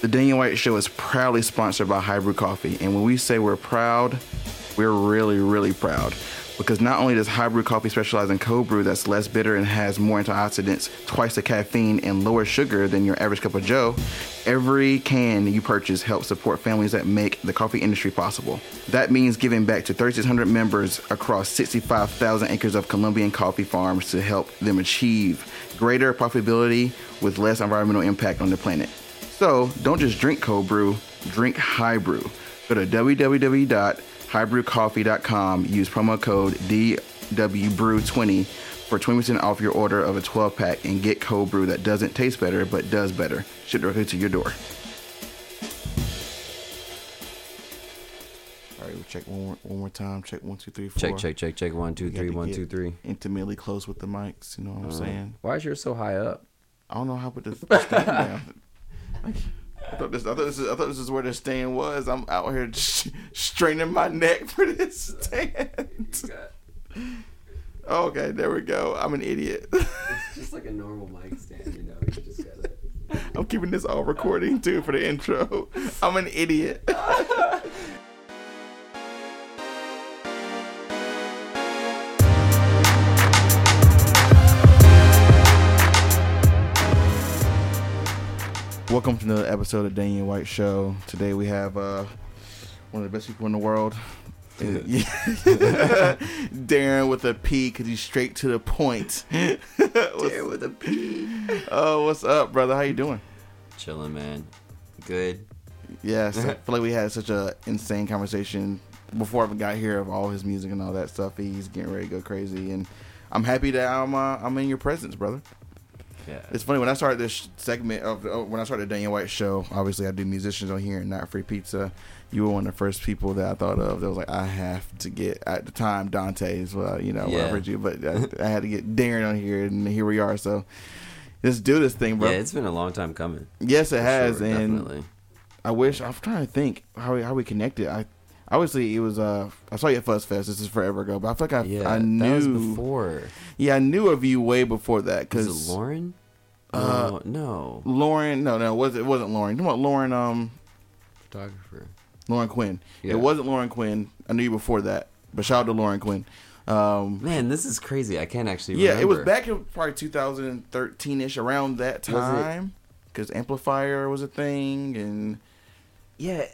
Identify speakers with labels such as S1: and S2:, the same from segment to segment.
S1: The Daniel White Show is proudly sponsored by HighBrew Coffee, and when we say we're proud, we're really, really proud. Because not only does HighBrew Coffee specialize in cold brew that's less bitter and has more antioxidants, twice the caffeine, and lower sugar than your average cup of Joe, every can you purchase helps support families that make the coffee industry possible. That means giving back to 3,600 members across 65,000 acres of Colombian coffee farms to help them achieve greater profitability with less environmental impact on the planet. So don't just drink cold brew, drink high brew. Go to www.highbrewcoffee.com. Use promo code DWBrew20 for 20% off your order of a 12 pack and get cold brew that doesn't taste better but does better. Shipped directly to your door. All right, we'll check one more, one more time. Check one, two, three, four.
S2: Check, check, check, check. One, two,
S1: We got
S2: three,
S1: to
S2: one,
S1: get
S2: two, three.
S1: Intimately close with the mics. You know what I'm
S2: Uh,
S1: saying?
S2: Why is yours so high up?
S1: I don't know how to put this this stand down. I thought this. I thought this. Is, I thought this is where the stand was. I'm out here sh- straining my neck for this stand. Okay, there we go. I'm an idiot.
S2: It's just like a normal mic stand, you know. You just gotta.
S1: I'm keeping this all recording too for the intro. I'm an idiot. Welcome to another episode of Daniel White Show. Today we have uh, one of the best people in the world. Daron with a P because he's straight to the point. What's-
S2: with a P.
S1: oh, what's up, brother? How you doing?
S2: Chilling, man. Good.
S1: Yes, I feel like we had such a insane conversation before I even got here of all his music and all that stuff. He's getting ready to go crazy, and I'm happy that I'm uh, I'm in your presence, brother.
S2: Yeah.
S1: It's funny when I started this segment of uh, when I started the Daniel White show. Obviously, I do musicians on here and not free pizza. You were one of the first people that I thought of. That was like I have to get at the time Dante's. Well, you know,
S2: Yeah.
S1: heard you, but I, I had to get Daron on here, and here we are. So let's do this thing, bro.
S2: yeah, it's been a long time coming.
S1: yes, it has,
S2: sure,
S1: and
S2: definitely.
S1: I wish I'm trying to think how we, how we connected. I obviously it was uh I saw you at Fuzz Fest. This is forever ago, but I feel like I
S2: Yeah,
S1: I knew
S2: before.
S1: yeah I knew of you way before that because
S2: it Lauren?
S1: Uh,
S2: no, no.
S1: Lauren no no it was it wasn't Lauren. You know what Lauren um
S2: Photographer.
S1: Lauren Quinn.
S2: Yeah.
S1: It wasn't Lauren Quinn. I knew you before that, but shout out to Lauren Quinn. Um,
S2: Man, this is crazy. I can't actually.
S1: yeah, it was back in probably 2013 ish around that time because Amplifier was a thing and
S2: Yeah.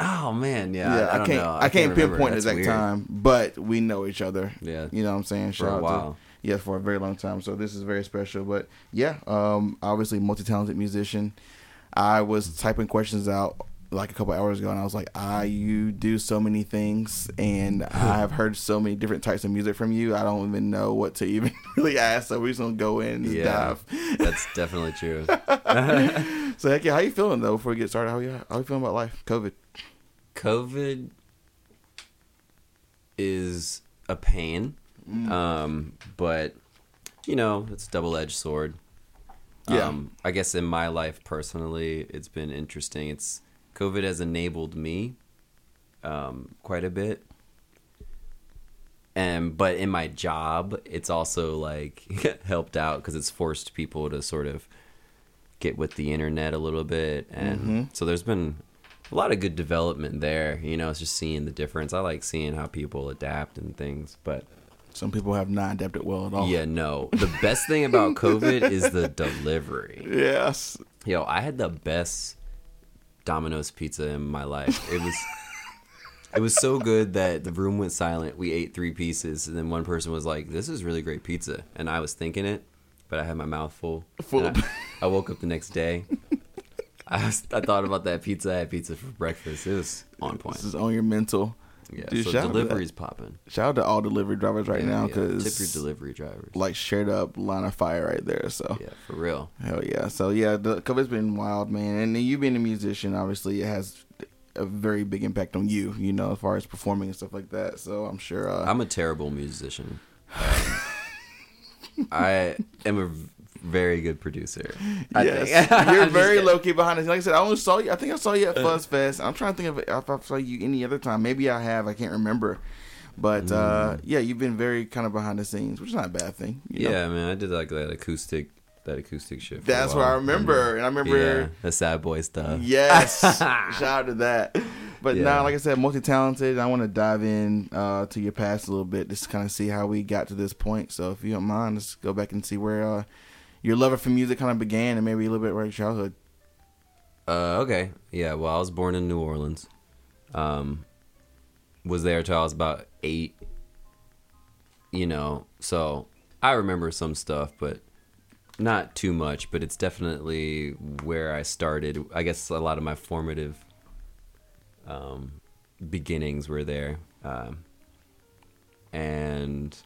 S2: Oh man, yeah.
S1: yeah,
S2: I, I,
S1: can't. I, can't
S2: remember.
S1: pinpoint the exact
S2: weird.
S1: time, but we know each other.
S2: Yeah.
S1: You know what I'm saying?
S2: For a
S1: out to-
S2: while.
S1: yeah, for a very long time. So this is very special. But yeah, um, obviously multi talented musician. I was typing questions out like a couple hours ago, and I was like, "Ah, you do so many things, and I have heard so many different types of music from you. I don't even know what to even really ask. So we're just gonna go in and
S2: Yeah.
S1: dive.
S2: That's definitely true.
S1: So heck yeah, how you feeling though? Before we get started, how you how you feeling about life? COVID.
S2: COVID is a pain,
S1: Mm.
S2: um, but you know it's a double-edged sword.
S1: Yeah.
S2: Um, I guess in my life personally, it's been interesting. It's COVID has enabled me um, quite a bit, and but in my job, it's also like helped out because it's forced people to sort of get with the internet a little bit, and
S1: Mhm.
S2: so there's been a lot of good development there. You know, it's just seeing the difference. I like seeing how people adapt and things, but
S1: Some people have not adapted well at all.
S2: yeah, no. The best thing about COVID is the delivery.
S1: Yes.
S2: Yo, I had the best Domino's pizza in my life. It was it was so good that the room went silent. We ate three pieces and then one person was like, "This is really great pizza." And I was thinking it, but I had my mouth full.
S1: Full
S2: I, I woke up the next day. I, was, I thought about that pizza. I had pizza for breakfast. It was on point.
S1: This is on your mental.
S2: Yeah,
S1: Dude,
S2: so delivery's popping.
S1: Shout out to all delivery drivers right
S2: Yeah,
S1: now
S2: yeah.
S1: because
S2: tip your delivery drivers.
S1: like straight up line of fire right there. So
S2: yeah, for real.
S1: hell yeah. So yeah, the COVID's been wild, man. And you being a musician, obviously, it has a very big impact on you. You know, as far as performing and stuff like that. So I'm sure. Uh,
S2: I'm a terrible musician. Um, I am a very good producer. I
S1: yes. You're very low key behind the scenes. Like I said, I only saw you. I think I saw you at Fuzz Fest. I'm trying to think of if I saw you any other time. Maybe I have. I can't remember. But uh, yeah, you've been very kind of behind the scenes, which is not a bad thing. you know?
S2: Yeah, man, I did like that acoustic that acoustic shit.
S1: That's what I remember, and I remember.
S2: Yeah, the sad boy stuff.
S1: Yes, shout out to that. But
S2: Yeah.
S1: now, like I said, multi talented. I want to dive in uh, to your past a little bit, just kind of see how we got to this point. So, if you don't mind, let's go back and see where uh, your love for music kind of began, and maybe a little bit right childhood.
S2: Uh, okay. Yeah. Well, I was born in New Orleans. Um, was there till I was about eight. You know, so I remember some stuff, but not too much. But it's definitely where I started. I guess a lot of my formative um, beginnings were there, um, and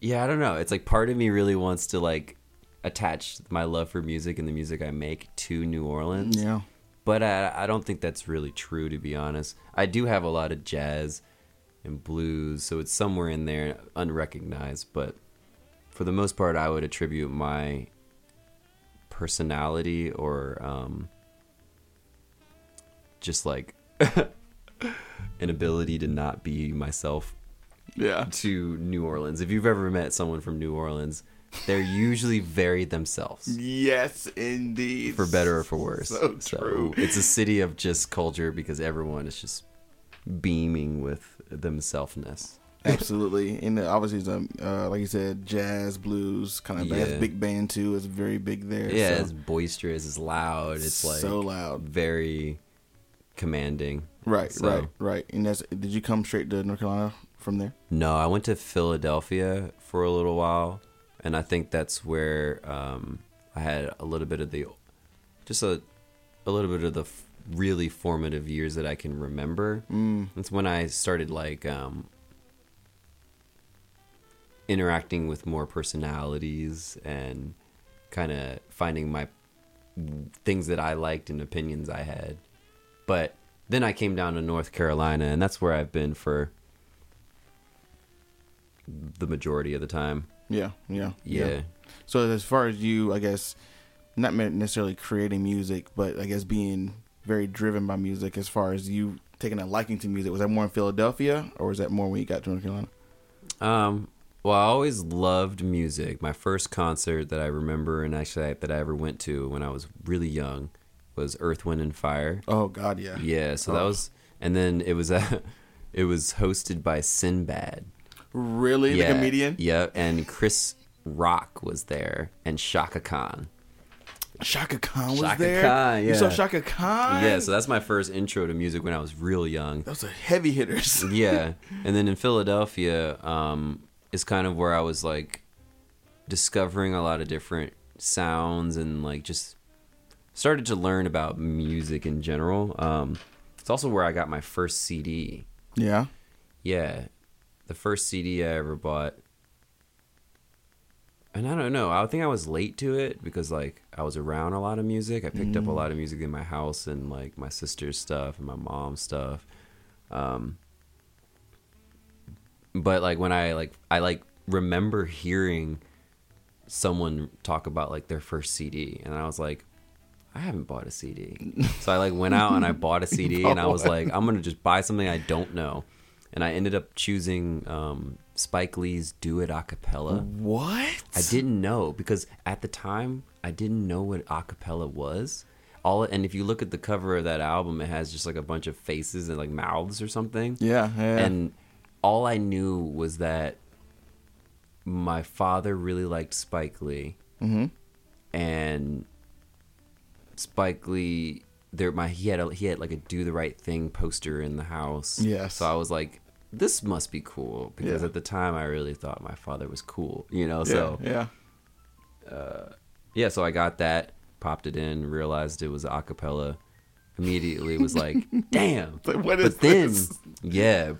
S2: yeah, I don't know. It's like part of me really wants to like attach my love for music and the music I make to New Orleans.
S1: Yeah.
S2: But I, I don't think that's really true, to be honest. I do have a lot of jazz and blues, so it's somewhere in there, unrecognized. But for the most part, I would attribute my personality or um, just like an ability to not be myself
S1: Yeah.
S2: to New Orleans. If you've ever met someone from New Orleans, they're usually very themselves
S1: Yes, indeed.
S2: for better or for worse.
S1: So true.
S2: it's a city of just culture because everyone is just beaming with themselfness.
S1: Absolutely, and uh, obviously, it's, um, uh, like you said, jazz, blues, kind of
S2: Yeah.
S1: big band too It's very big there.
S2: Yeah,
S1: so-
S2: it's boisterous, it's loud, it's like
S1: so loud.
S2: very commanding.
S1: Right,
S2: So-
S1: right, right. And that's did you come straight to North Carolina from there?
S2: No, I went to Philadelphia for a little while, and I think that's where um, I had a little bit of the, just a, a little bit of the f- really formative years that I can remember.
S1: Mm.
S2: That's when I started like um, interacting with more personalities and kind of finding my things that I liked and opinions I had. But then I came down to North Carolina, and that's where I've been for the majority of the time.
S1: Yeah, yeah,
S2: Yeah.
S1: So as far as you, I guess, not necessarily creating music, but I guess being very driven by music. As far as you taking a liking to music, was that more in Philadelphia, or was that more when you got to North Carolina?
S2: Um, well, I always loved music. My first concert that I remember and actually that I ever went to when I was really young was Earth, Wind, and Fire.
S1: Oh God, yeah,
S2: Yeah, so that
S1: Oh.
S2: was, and then it was a, it was hosted by Sinbad.
S1: Really,
S2: yeah,
S1: the comedian
S2: Yeah, and Chris Rock was there and Chaka Khan.
S1: Chaka Khan was
S2: Chaka
S1: there.
S2: Khan,
S1: You saw
S2: yeah.
S1: Chaka Khan.
S2: Yeah, so that's my first intro to music when I was real young.
S1: those are heavy hitters.
S2: yeah and then in philadelphia um is kind of where i was like discovering a lot of different sounds and like just started to learn about music in general um it's also where i got my first cd
S1: yeah,
S2: yeah the first cd i ever bought. And i don't know i think i was late to it because like i was around a lot of music. I picked up a lot of music in my house and like my sister's stuff and my mom's stuff. Um but like when i like i like remember hearing someone talk about like their first cd and i was like i haven't bought a cd so i like went out and i bought a cd and i was like i'm gonna just buy something i don't know and i ended up choosing um spike lee's do it a cappella
S1: what?
S2: I didn't know because at the time I didn't know what acapella was. All and if you look at the cover of that album, it has just like a bunch of faces and like mouths or something.
S1: Yeah, yeah.
S2: And all I knew was that my father really liked Spike Lee,
S1: mm-hmm.
S2: and Spike Lee, there my he had a, he had like a "Do the Right Thing" poster in the house.
S1: Yes.
S2: So I was like, this must be cool because
S1: Yeah.
S2: at the time I really thought my father was cool. You know,
S1: yeah,
S2: so
S1: yeah.
S2: yeah, so I got that, popped it in, realized it was a cappella. Immediately was like, damn.
S1: Like, what is
S2: but then,
S1: this?
S2: yeah,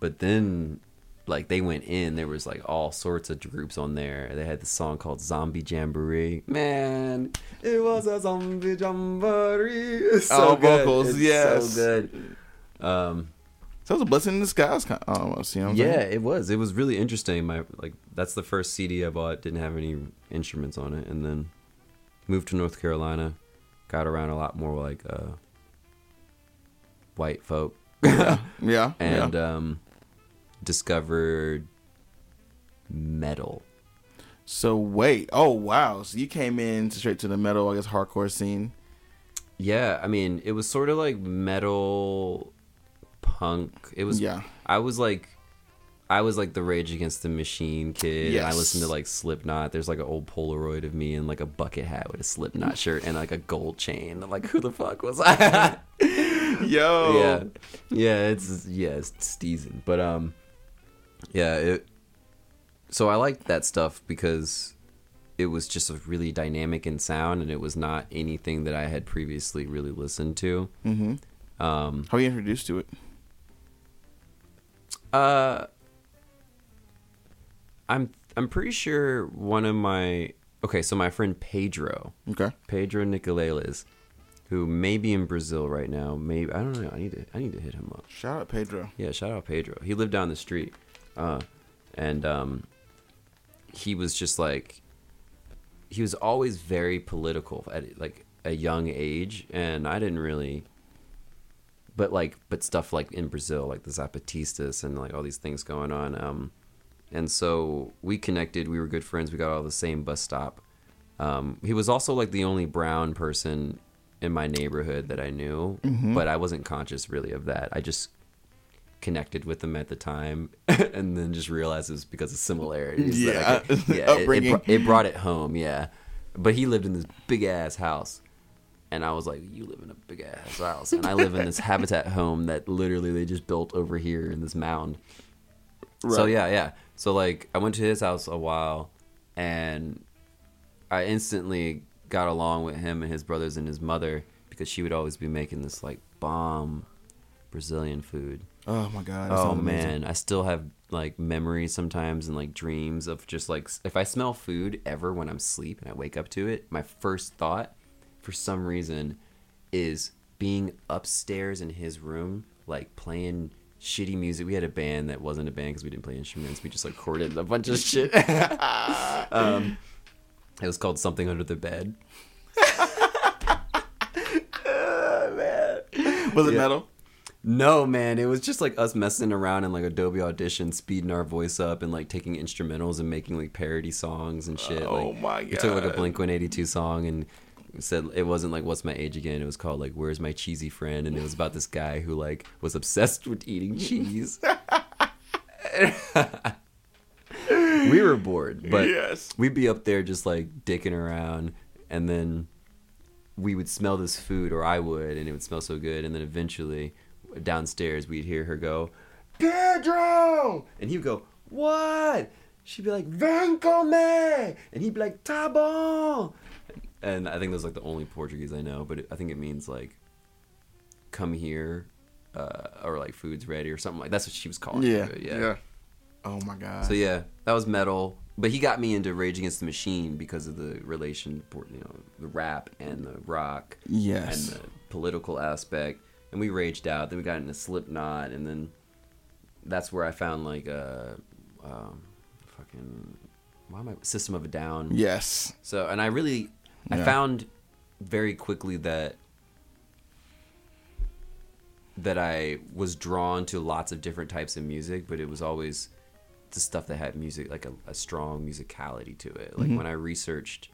S2: but then, like they went in. There was like all sorts of groups on there. They had the song called Zombie Jamboree. Man, it was a zombie jamboree. It's so
S1: Oh,
S2: good.
S1: vocals,
S2: It's
S1: yes.
S2: so good. Um,
S1: So it was a blessing in disguise, kind almost. You know.
S2: Yeah,
S1: saying?
S2: it was. It was really interesting. My like that's the first CD I bought. Didn't have any instruments on it, and then moved to North Carolina. Got around a lot more like uh, white folk,
S1: yeah, yeah.
S2: and um, discovered metal.
S1: So wait, oh wow, so you came in straight to the metal, I guess, hardcore scene.
S2: Yeah, I mean, it was sort of like metal punk. It was
S1: Yeah.
S2: I was like I was like the Rage Against the Machine kid. and I listened to like Slipknot. There's like an old Polaroid of me in like a bucket hat with a Slipknot shirt and like a gold chain. I'm like, who the fuck was I?
S1: Yo,
S2: yeah, yeah, it's yeah, it's steezing. But um, yeah, it. So I liked that stuff because it was just a really dynamic in sound, and it was not anything that I had previously really listened to.
S1: Mm-hmm.
S2: Um,
S1: How were you introduced to it?
S2: Uh, I'm I'm pretty sure one of my okay, so my friend Pedro,
S1: Okay.
S2: Pedro Nicoleles, who may be in Brazil right now. Maybe I don't know. I need to I need to hit him up.
S1: Shout out Pedro.
S2: Yeah, shout out Pedro. He lived down the street, uh, and um, he was just like, he was always very political at like a young age, and I didn't really. But like, but stuff like in Brazil, like the Zapatistas and like all these things going on, um, and so we connected. We were good friends. We got all the same bus stop. Um, he was also like the only brown person in my neighborhood that I knew, but I wasn't conscious really of that. I just connected with him at the time, and then just realized it was because of similarities.
S1: Yeah.
S2: could- yeah, it- it, it brought it home. Yeah, but he lived in this big ass house, and I was like, "You live in a big ass house," and I live in this habitat home that literally they just built over here in this mound. So yeah, yeah. So like, I went to his house a while, and I instantly got along with him and his brothers and his mother because she would always be making this like bomb Brazilian food.
S1: Oh my god.
S2: Oh man, I still have like memories sometimes and like dreams of just like if I smell food ever when I'm asleep and I wake up to it, my first thought for some reason is being upstairs in his room like playing shitty music. We had a band that wasn't a band because we didn't play instruments. We just like recorded a bunch of shit. um, it was called Something Under the Bed.
S1: Man, Was it
S2: Yeah.
S1: metal?
S2: No, man, it was just like us messing around in like Adobe Audition, speeding our voice up and like taking instrumentals and making like parody songs and shit.
S1: Oh
S2: like,
S1: my
S2: We took like a Blink One Eighty Two song and said it wasn't like "What's My Age Again." It was called like "Where's My Cheesy Friend," and it was about this guy who like was obsessed with eating cheese. we were bored, but
S1: Yes.
S2: we'd be up there just like dicking around, and then we would smell this food, or I would, and it would smell so good, and then eventually downstairs we'd hear her go, Pedro, and he'd go, what? She'd be like, Vem come, and he'd be like, tá bom. And I think that's like the only Portuguese I know, but it, I think it means like, come here, uh, or like food's ready or something like. That's what she was calling
S1: Yeah.
S2: it.
S1: Yeah. Oh my god.
S2: So yeah, that was metal. But he got me into Rage Against the Machine because of the relation, you know, the rap and the rock
S1: Yes.
S2: and the political aspect. And we raged out. Then we got into Slipknot, and then that's where I found like uh, um, fucking why am I System of a Down.
S1: yes.
S2: So and I really I found very quickly that that I was drawn to lots of different types of music, but it was always the stuff that had music like a, a strong musicality to it.
S1: Mm-hmm.
S2: Like when I researched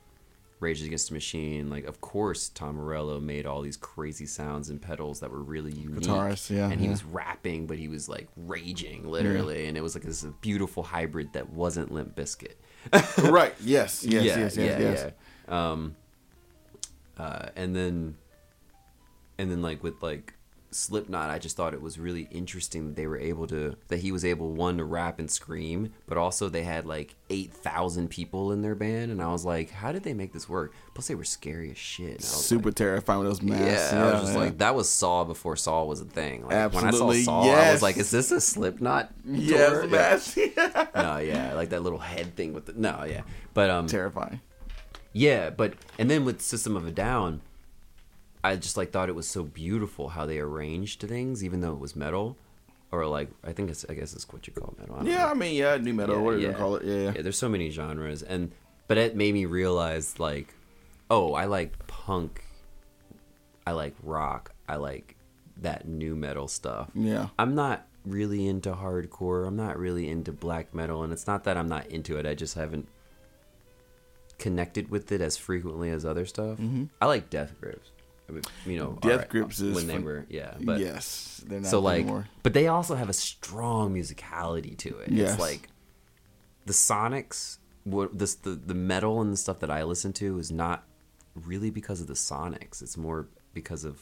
S2: Rage Against the Machine, like of course Tom Morello made all these crazy sounds and pedals that were really unique.
S1: Guitarist, yeah,
S2: and he
S1: yeah.
S2: was rapping, but he was like raging literally, and it was like this beautiful hybrid that wasn't Limp Bizkit.
S1: right. Yes. Yes.
S2: yeah,
S1: yes. Yes.
S2: yeah,
S1: yes.
S2: yeah. Um, uh, and then, and then like with like Slipknot, I just thought it was really interesting that they were able to that he was able one to rap and scream, but also they had like eight thousand people in their band, and I was like, how did they make this work? Plus, they were scary as shit. And I was
S1: Super terrifying with those
S2: like,
S1: masks.
S2: yeah, I was just
S1: yeah.
S2: like, that was Saw before Saw was a thing. Like, when I
S1: Absolutely,
S2: saw Saw, I was like, is this a Slipknot?
S1: yes, masks.
S2: no, yeah, like that little head thing with the no, yeah, but um,
S1: terrifying.
S2: Yeah, but and then with System of a Down, I just like thought it was so beautiful how they arranged things, even though it was metal, or like I think it's I guess it's what you call metal. I
S1: Yeah.
S2: know.
S1: I mean, yeah, nu metal.
S2: Yeah,
S1: what are you gonna call it? Yeah.
S2: yeah. There's so many genres, and but it made me realize like, oh, I like punk, I like rock, I like that nu metal stuff.
S1: Yeah.
S2: I'm not really into hardcore. I'm not really into black metal, and it's not that I'm not into it. I just haven't connected with it as frequently as other stuff. I like Death Grips. I mean, you know,
S1: Death Grips is
S2: when they
S1: fun-
S2: were yeah, but
S1: yes, they're not
S2: so like,
S1: anymore.
S2: but they also have a strong musicality to it.
S1: Yes.
S2: It's like the Sonics, what this the the metal and the stuff that I listen to is not really because of the Sonics. It's more because of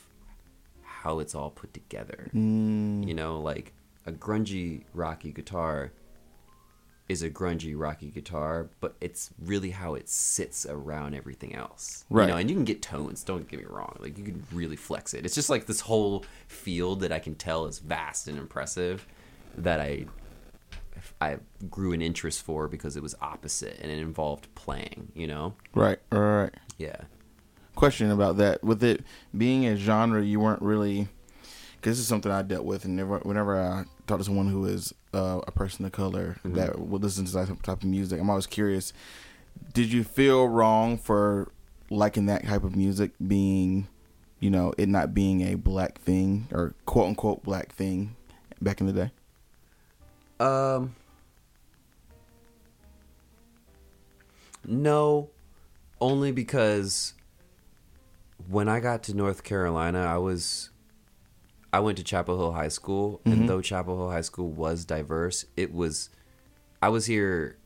S2: how it's all put together.
S1: Mm.
S2: You know, like a grungy rocky guitar is a grungy rocky guitar, but it's really how it sits around everything else.
S1: Right.
S2: You know, and you can get tones, don't get me wrong. Like you can really flex it. It's just like this whole field that I can tell is vast and impressive that I I grew an interest for because it was opposite and it involved playing, you know?
S1: Right, right, right.
S2: Yeah.
S1: Question about that. With it being a genre, you weren't really. Because this is something I dealt with, and never, whenever I talk to someone who is uh, a person of color that would listen to that type of music, I'm always curious. Did you feel wrong for liking that type of music being, you know, it not being a black thing or quote unquote black thing back in the day?
S2: Um. No, only because when I got to North Carolina, I was I went to Chapel Hill High School, and though Chapel Hill High School was diverse, it was I was here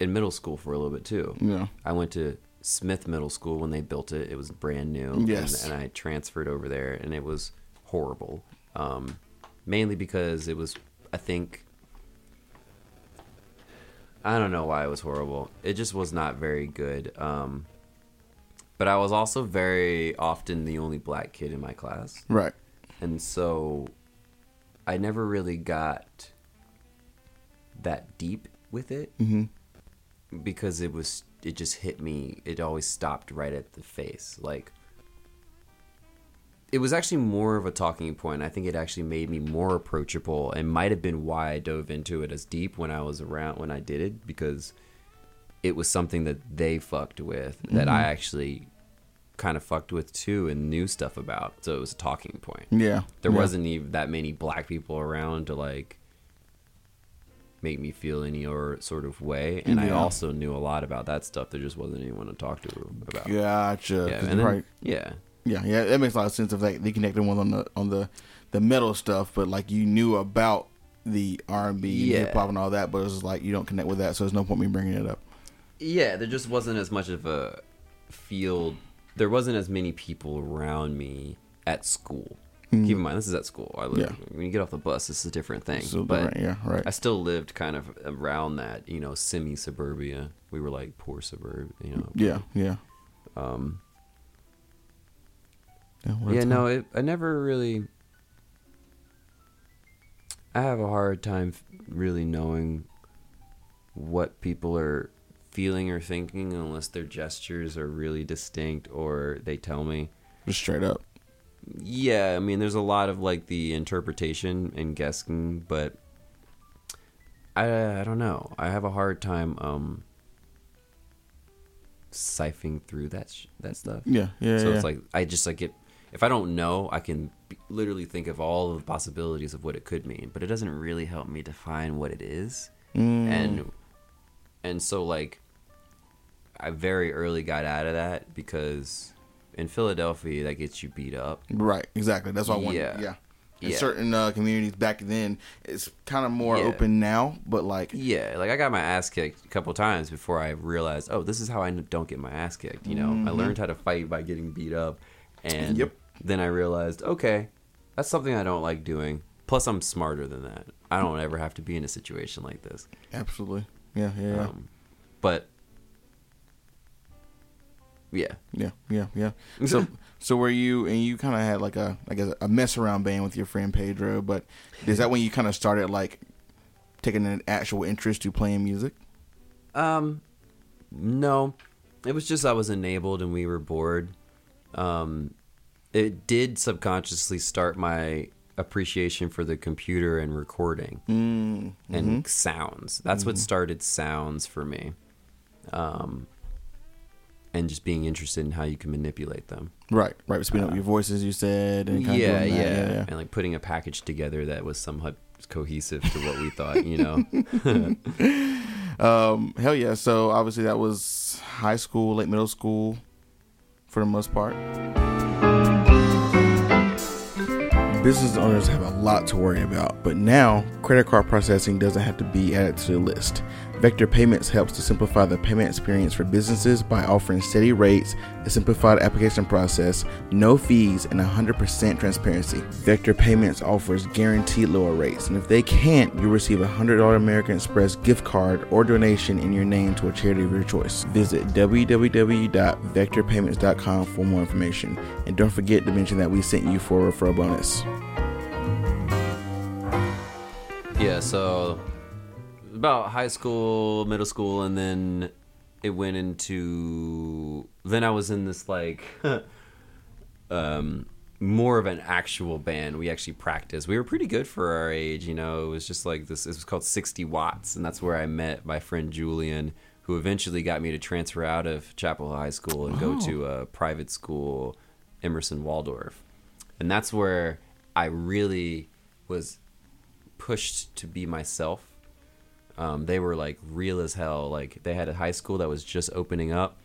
S2: in middle school for a little bit too.
S1: Yeah.
S2: I went to Smith Middle School when they built it. It was brand new.
S1: Yes.
S2: And, and I transferred over there, and it was horrible. Um, mainly because it was, I think, I don't know why it was horrible. It just was not very good. Um, but I was also very often the only black kid in my class
S1: Right.
S2: And so I never really got that deep with it
S1: hmm
S2: because it was it just hit me it always stopped right at the face. Like it was actually more of a talking point. I think it actually made me more approachable and might have been why i dove into it as deep when i was around when i did it because it was something that they fucked with that i actually kind of fucked with too and knew stuff about so it was a talking point
S1: Yeah.
S2: there
S1: yeah.
S2: wasn't even that many black people around to like make me feel any or sort of way and i also knew a lot about that stuff there just wasn't anyone to talk to about
S1: Gotcha.
S2: yeah and then,
S1: right.
S2: yeah
S1: Yeah, yeah, that makes a lot of sense. if like they connected one on the on the the metal stuff, but like you knew about the R and B,
S2: Yeah.
S1: hip hop, and all that, but it was like you don't connect with that, so there's no point me bringing it up.
S2: yeah there just wasn't as much of a field there wasn't as many people around me at school keep in mind this is at school i live.
S1: Yeah.
S2: when you get off the bus this is a different thing
S1: So
S2: but
S1: different, yeah, right.
S2: I still lived kind of around that, you know, semi suburbia. We were like poor suburb, you know.
S1: yeah, yeah.
S2: Um,
S1: Yeah,
S2: yeah, no, it, I never really. I have a hard time really knowing what people are feeling or thinking unless their gestures are really distinct or they tell me.
S1: just straight up.
S2: Yeah, I mean, there's a lot of like the interpretation and guessing, but I I don't know. I have a hard time um siphoning through that sh- that stuff.
S1: Yeah, yeah,
S2: so
S1: yeah.
S2: it's like I just like it. If I don't know, I can b- literally think of all of the possibilities of what it could mean, but it doesn't really help me define what it is.
S1: Mm.
S2: And and so like I very early got out of that because in Philadelphia that gets you beat up.
S1: right, exactly. That's what I want.
S2: Yeah.
S1: Yeah, In
S2: Yeah.
S1: certain uh, communities back then, it's kind of more
S2: Yeah.
S1: open now, but like,
S2: Yeah, like I got my ass kicked a couple times before I realized, oh, this is how I don't get my ass kicked. You know, I learned how to fight by getting beat up, and
S1: Yep.
S2: then I realized, okay, that's something I don't like doing. Plus, I'm smarter than that. I don't ever have to be in a situation like this.
S1: absolutely, yeah, yeah, yeah.
S2: Um, but yeah,
S1: Yeah, yeah, yeah. So, so were you and you kind of had like a like a, a mess around band with your friend Pedro, but is that when you kind of started like taking an actual interest to playing music?
S2: Um, no, it was just I was enabled and we were bored. Um, it did subconsciously start my appreciation for the computer and recording
S1: Mm,
S2: and sounds. That's what started sounds for me. Um, and just being interested in how you can manipulate them.
S1: right, right. Speeding up your voices, you said, and kind
S2: Uh, Yeah,
S1: of
S2: yeah,
S1: yeah, yeah.
S2: and like putting a package together that was somewhat cohesive to what we thought, you know.
S1: Um, hell yeah. So obviously that was high school, late middle school, for the most part. Business owners have a lot to worry about, but now credit card processing doesn't have to be added to the list. Vector Payments helps to simplify the payment experience for businesses by offering steady rates, a simplified application process, no fees, and 100% transparency. Vector Payments offers guaranteed lower rates, and if they can't, you'll receive a $100 American Express gift card or donation in your name to a charity of your choice. Visit www.vectorpayments.com for more information, and don't forget to mention that we sent you for a referral bonus.
S2: Yeah, so about high school, middle school, and then it went into. Then I was in this like, um, more of an actual band. We actually practiced. We were pretty good for our age, you know. It was just like this. It was called Sixty Watts, and that's where I met my friend Julian, who eventually got me to transfer out of Chapel Hill High School and go to a private school, Emerson Waldorf, and that's where I really was pushed to be myself. Um, they were like real as hell. Like they had a high school that was just opening up.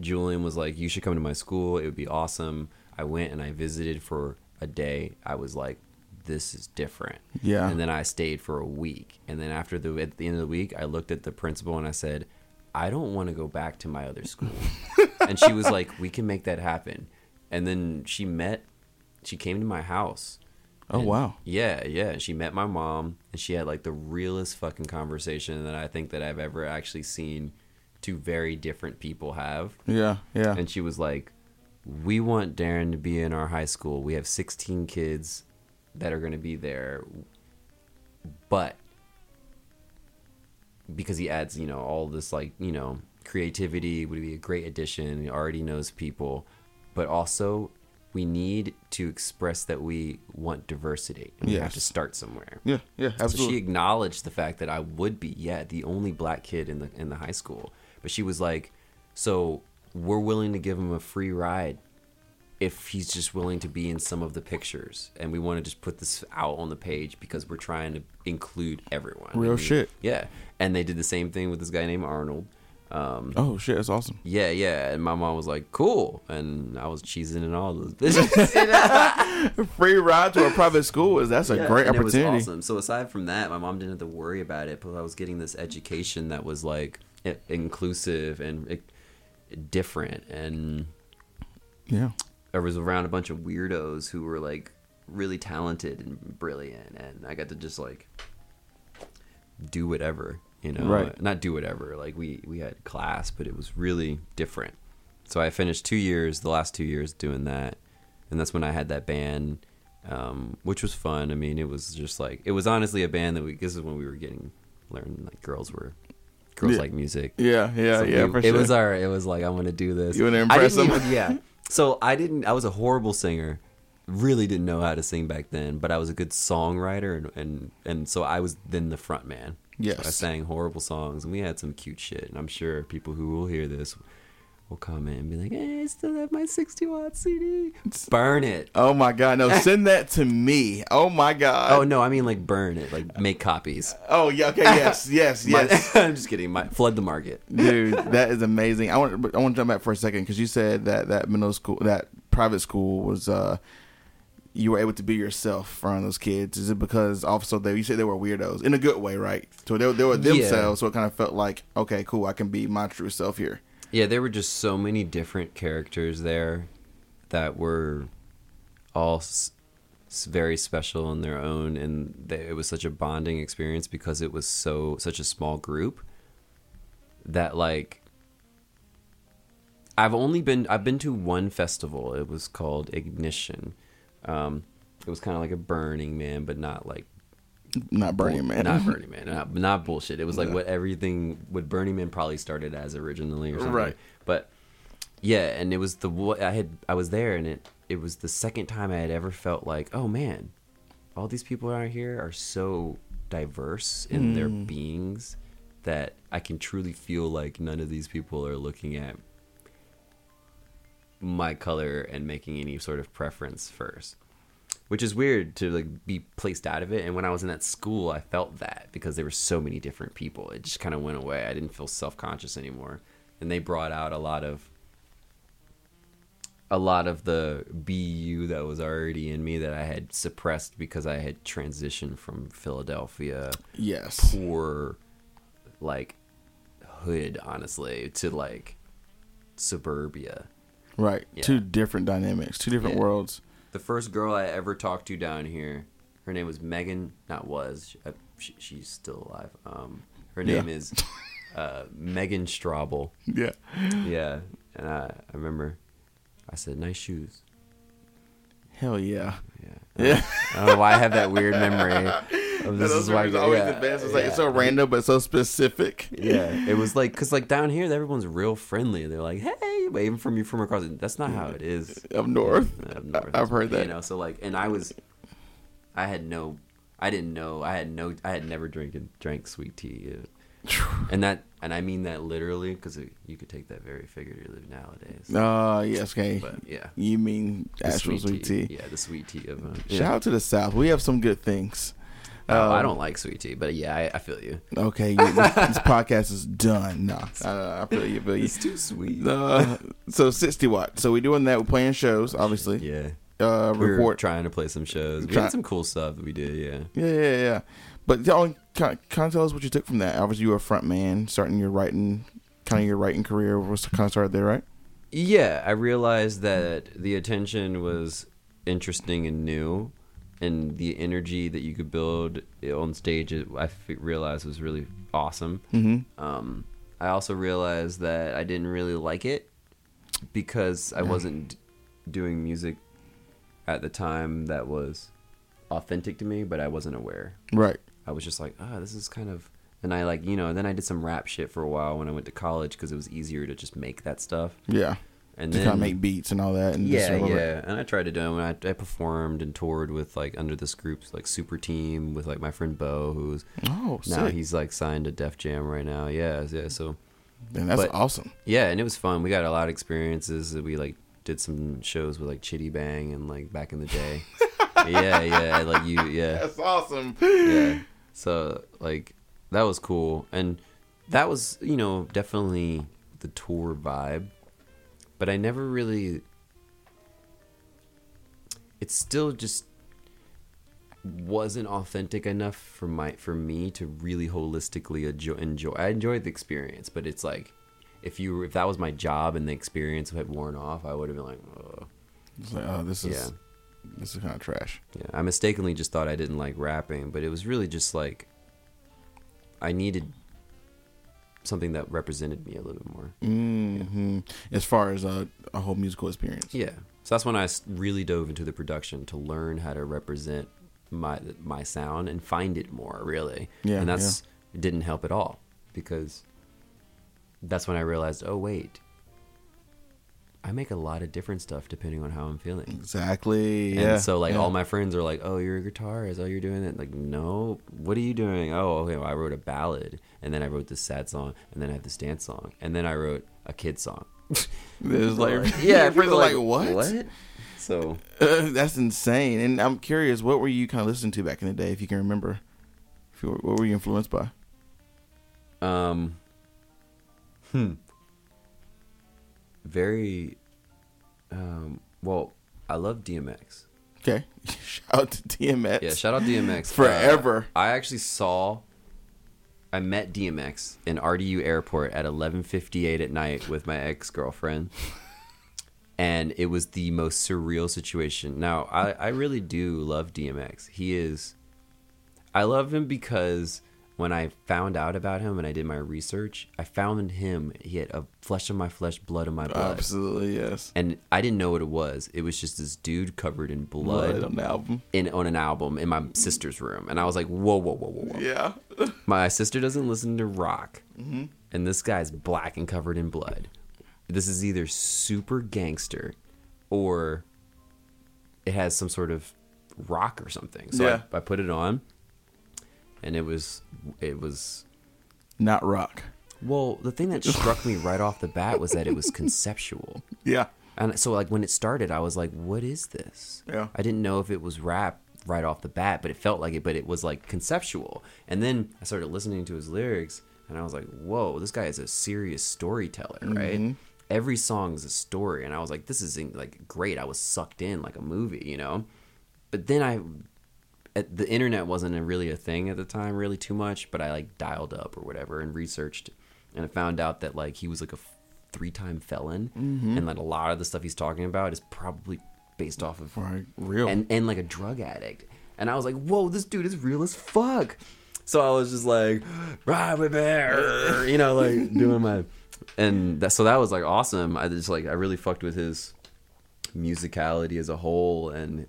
S2: Julian was like, "You should come to my school. It would be awesome." I went and I visited for a day. I was like, "This is different."
S1: Yeah.
S2: And then I stayed for a week. And then after the at the end of the week, I looked at the principal and I said, "I don't want to go back to my other school." and she was like, "We can make that happen." And then she met. She came to my house.
S1: Oh,
S2: And-
S1: wow.
S2: Yeah, yeah. She met my mom, and she had like the realest fucking conversation that I think that I've ever actually seen two very different people have.
S1: Yeah, yeah.
S2: And she was like, "We want Daron to be in our high school. We have 16 kids that are going to be there, but because he adds, you know, all this like, you know, creativity would be a great addition. He already knows people, but also we need to express that we want diversity. And We have to start somewhere.
S1: yeah, yeah,
S2: So she acknowledged the fact that I would be, yeah, the only black kid in the in the high school. But she was like, "So we're willing to give him a free ride if he's just willing to be in some of the pictures, and we want to just put this out on the page because we're trying to include everyone."
S1: Real
S2: I mean,
S1: shit.
S2: Yeah, and they did the same thing with this guy named Arnold. Um,
S1: oh shit, that's awesome.
S2: yeah, yeah, and my mom was like, "Cool," and I was cheesing and all those bitches.
S1: Free ride to a private school is that's a great
S2: and It was
S1: opportunity.
S2: awesome. So aside from that, my mom didn't have to worry about it, but I was getting this education that was like inclusive and different, and
S1: Yeah.
S2: I was around a bunch of weirdos who were like really talented and brilliant, and I got to just like do whatever, you know,
S1: Right.
S2: not do whatever. Like we we had class, but it was really different. So I finished two years, the last two years doing that, and that's when I had that band, um, which was fun. I mean, it was just like it was honestly a band that we. This is when we were getting learning like girls were girls
S1: Yeah.
S2: like music.
S1: Yeah, yeah,
S2: So
S1: yeah,
S2: we-
S1: for
S2: it
S1: sure.
S2: was our. It was like I want to do this.
S1: You wanna impress
S2: didn't
S1: them?
S2: even- yeah. So I didn't. I was a horrible singer. Really didn't know how to sing back then, but I was a good songwriter, and and, and so I was then the front man.
S1: Yes.
S2: So I sang horrible songs, and we had some cute shit. And I'm sure people who will hear this will comment and be like, "Hey, I still have my 60 watt CD. Burn it."
S1: Oh my god, no, send that to me. Oh my god.
S2: Oh no, I mean like burn it, like make copies.
S1: Oh yeah, okay, yes, yes,
S2: My-
S1: yes.
S2: I'm just kidding. My, flood the market.
S1: Dude, that is amazing. I want I want to jump back for a second because you said that that middle school, that private school was uh you were able to be yourself around those kids. Is it because also they you said they were weirdos in a good way, right? So they, were- they were
S2: Yeah.
S1: themselves, so it kind of felt like okay, cool, I can be my true self here.
S2: Yeah, there were just so many different characters there that were all s- very special in their own, and they, it was such a bonding experience because it was so such a small group that like I've only been I've been to one festival. It was called Ignition. Um, it was kind of like a Burning Man, but not like
S1: Not Burning Man.
S2: not Burning Man, not, not bullshit. It was like what everything, what Burning Man probably started as originally or something.
S1: Right.
S2: But yeah, and it was the I had I was there, and it it was the second time I had ever felt like, oh man, all these people out here are so diverse in their beings that I can truly feel like none of these people are looking at my color and making any sort of preference first which is weird to like be placed out of it. And when I was in that school, I felt that because there were so many different people. It just kind of went away. I didn't feel self conscious anymore, and they brought out a lot of a lot of the BU that was already in me that I had suppressed because I had transitioned from Philadelphia
S1: Yes.
S2: poor like hood honestly to like suburbia
S1: Right.
S2: Yeah.
S1: Two different dynamics, two different
S2: Yeah.
S1: worlds.
S2: the first girl i ever talked to down here her name was megan not was uh, she, she's still alive um her name
S1: Yeah.
S2: is uh megan strauble
S1: Yeah.
S2: yeah and i i remember i said nice shoes
S1: Hell yeah.
S2: yeah
S1: Yeah.
S2: i don't know why i have that weird memory of this is why
S1: it's always
S2: yeah,
S1: the best. It's like it's so random but so specific.
S2: Yeah, it was like because like down here, everyone's real friendly. They're like, "Hey," waving from you from across. That's not how it is
S1: Up north.
S2: up north.
S1: I've heard that.
S2: You know, so like, and I was, I had no, I didn't know, I had no, I had never drank drank sweet tea, uh, and that, and I mean that literally because you could take that very figuratively nowadays.
S1: Oh, yes, okay.
S2: But yeah,
S1: You mean
S2: the
S1: actual sweet tea.
S2: Yeah, the sweet tea of. Uh,
S1: Shout
S2: yeah.
S1: out to the South. We have some good things.
S2: Oh, I
S1: Um,
S2: don't like sweet tea, but yeah, I, I feel you.
S1: Okay, you, this, this podcast is done. No, I, I feel you, feel you.
S2: It's too sweet.
S1: Uh, so 60 watt. So we're doing that. We're playing shows, obviously.
S2: Yeah,
S1: Uh,
S2: we were
S1: report.
S2: trying to play some shows. We
S1: Try-
S2: had some cool stuff that we did. Yeah.
S1: Yeah, yeah, yeah. But y'all, kind of, kind of tell us what you took from that. Obviously, you were a front man, starting your writing, kind of your writing career was kind of started there, right?
S2: Yeah, I realized that the attention was interesting and new, and the energy that you could build on stage, I f- realized was really awesome.
S1: Mm-hmm.
S2: Um, I also realized that I didn't really like it because I wasn't doing music at the time that was authentic to me, but I wasn't aware.
S1: Right.
S2: I was just like, ah, this is kind of. And I like, you know, then I did some rap shit for a while when I went to college because it was easier to just make that stuff.
S1: Yeah.
S2: And
S1: to
S2: then
S1: kind of make beats and all that. And
S2: yeah, yeah. And I tried to do it. When I, I performed and toured with like under this groups like Super Team with like my friend Bo, who's
S1: Oh,
S2: now
S1: sick.
S2: he's like signed to Def Jam right now. Yeah, yeah. So
S1: Man, that's
S2: but-
S1: awesome.
S2: yeah, and it was fun. We got a lot of experiences. We like did some shows with like Chitty Bang and like back in the day. yeah, yeah. Like you, yeah
S1: That's awesome.
S2: yeah. So like that was cool, and that was you know definitely the tour vibe, but I never really. It still just wasn't authentic enough for my for me to really holistically enjoy. enjoy. I enjoyed the experience, but it's like if you if that was my job and the experience had worn off, I would have been like, oh.
S1: It's like, oh, this is
S2: Yeah.
S1: this is kind of trash.
S2: Yeah, I mistakenly just thought I didn't like rapping, but it was really just like I needed something that represented me a little bit more.
S1: hmm As far as a, a whole musical experience.
S2: Yeah, so that's when I really dove into the production to learn how to represent my my sound and find it more really.
S1: Yeah,
S2: and that's it didn't help at all because that's when I realized, oh wait, I make a lot of different stuff depending on how I'm feeling.
S1: Exactly.
S2: And
S1: Yeah.
S2: so like
S1: yeah.
S2: all my friends are like, "Oh, you're a guitarist. Oh, you're doing it." Like, no. What are you doing? Oh, okay. Well, I wrote a ballad, and then I wrote this sad song, and then I have this dance song, and then I wrote a kid song.
S1: There's like
S2: yeah,
S1: people
S2: people
S1: are like what?
S2: What? So
S1: Uh, that's insane. And I'm curious, what were you kind of listening to back in the day, if you can remember? If you were, what were you influenced by?
S2: Um. Hmm. Very. Um. Well, I love DMX.
S1: Okay, shout out to DMX.
S2: Yeah, shout out DMX.
S1: Forever.
S2: Uh, I actually saw. I met DMX in RDU Airport at 11:58 at night with my ex girlfriend, and it was the most surreal situation. Now, I I really do love DMX. He is. I love him because when I found out about him and I did my research, I found him. He had a flesh of my flesh, blood of my blood.
S1: Absolutely, yes.
S2: And I didn't know what it was. It was just this dude covered in blood,
S1: Blood on the album.
S2: in on an album in my sister's room, and I was like, "Whoa, whoa, whoa, whoa, whoa!"
S1: Yeah.
S2: My sister doesn't listen to rock,
S1: Mm-hmm.
S2: and this guy's black and covered in blood. This is either super gangster, or it has some sort of rock or something. So
S1: Yeah.
S2: I, I put it on, and it was it was
S1: Not rock.
S2: well. The thing that struck me right off the bat was that it was conceptual.
S1: Yeah.
S2: And so like when it started, I was like, "What is this?"
S1: Yeah.
S2: I didn't know if it was rap right off the bat, but it felt like it. But it was like conceptual. And then I started listening to his lyrics, and I was like, "Whoa, this guy is a serious storyteller, right?" Mm-hmm. Every song is a story, and I was like, "This is like great." I was sucked in like a movie, you know. But then I Uh, the internet wasn't a, really a thing at the time, really too much. But I like dialed up or whatever and researched, and I found out that like he was like a f- three-time felon, mm-hmm. and like a lot of the stuff he's talking about is probably based off of
S1: Right, real.
S2: and and like a drug addict. And I was like, whoa, this dude is real as fuck. So I was just like, ride with me, you know, like doing my, and that so that was like awesome. I just like I really fucked with his musicality as a whole, and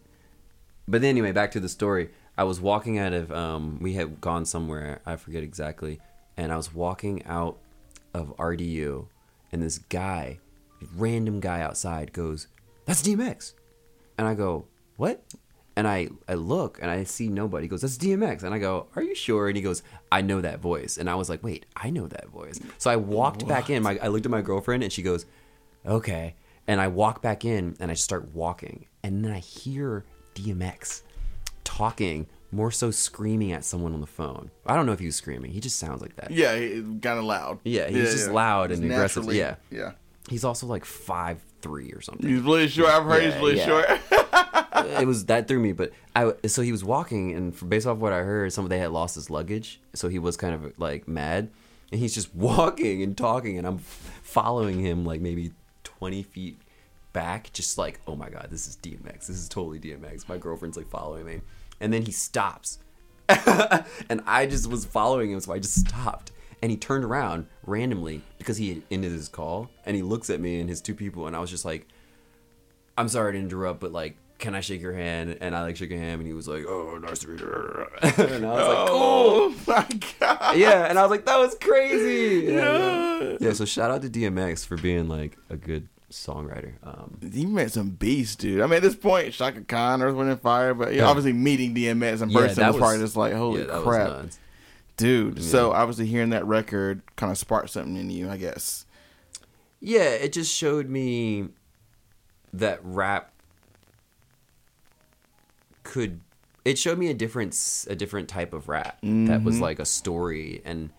S2: but anyway, back to the story. I was walking out of um, we had gone somewhere I forget exactly, and I was walking out of RDU, and this guy, random guy outside, goes, "That's DMX," and I go, "What?" And I I look and I see nobody. He goes, "That's DMX," and I go, "Are you sure?" And he goes, "I know that voice," and I was like, "Wait, I know that voice." So I walked back in. My I looked at my girlfriend, and she goes, "Okay," and I walk back in, and I start walking, and then I hear DMX talking, more so screaming at someone on the phone. I don't know if he was screaming. He just sounds like that.
S1: yeah, kind of loud.
S2: Yeah, he's just loud and aggressive. Yeah.
S1: yeah.
S2: He's also like five three or something.
S1: He's really short. I've heard he's really
S2: yeah.
S1: short.
S2: it was that threw me, but I so he was walking, and for, based off what I heard, some they had lost his luggage, so he was kind of like mad, and he's just walking and talking, and I'm following him like maybe twenty feet back, just like oh my god, this is DMX, this is totally DMX. My girlfriend's like following me, and then he stops, and I just was following him, so I just stopped. And he turned around randomly because he had ended his call, and he looks at me and his two people, and I was just like, I'm sorry to interrupt, but like, can I shake your hand? And I like shook your hand, and he was like, "Oh, nice to meet you." and I was like, oh "Cool."
S1: oh my god.
S2: Yeah, and I was like, "That was crazy." Yeah. yeah. So shout out to DMX for being like a good songwriter. Um,
S1: He met some beasts, dude. I mean, at this point, Chaka Khan, Earth, Wind, and Fire, but yeah,
S2: Yeah.
S1: obviously meeting DMX in
S2: Yeah,
S1: person
S2: that
S1: was, probably just like, holy
S2: yeah,
S1: crap,
S2: was
S1: dude. So obviously, hearing that record kind of sparked something in you, I guess.
S2: Yeah, it just showed me that rap could. It showed me a different a different type of rap that was like a story and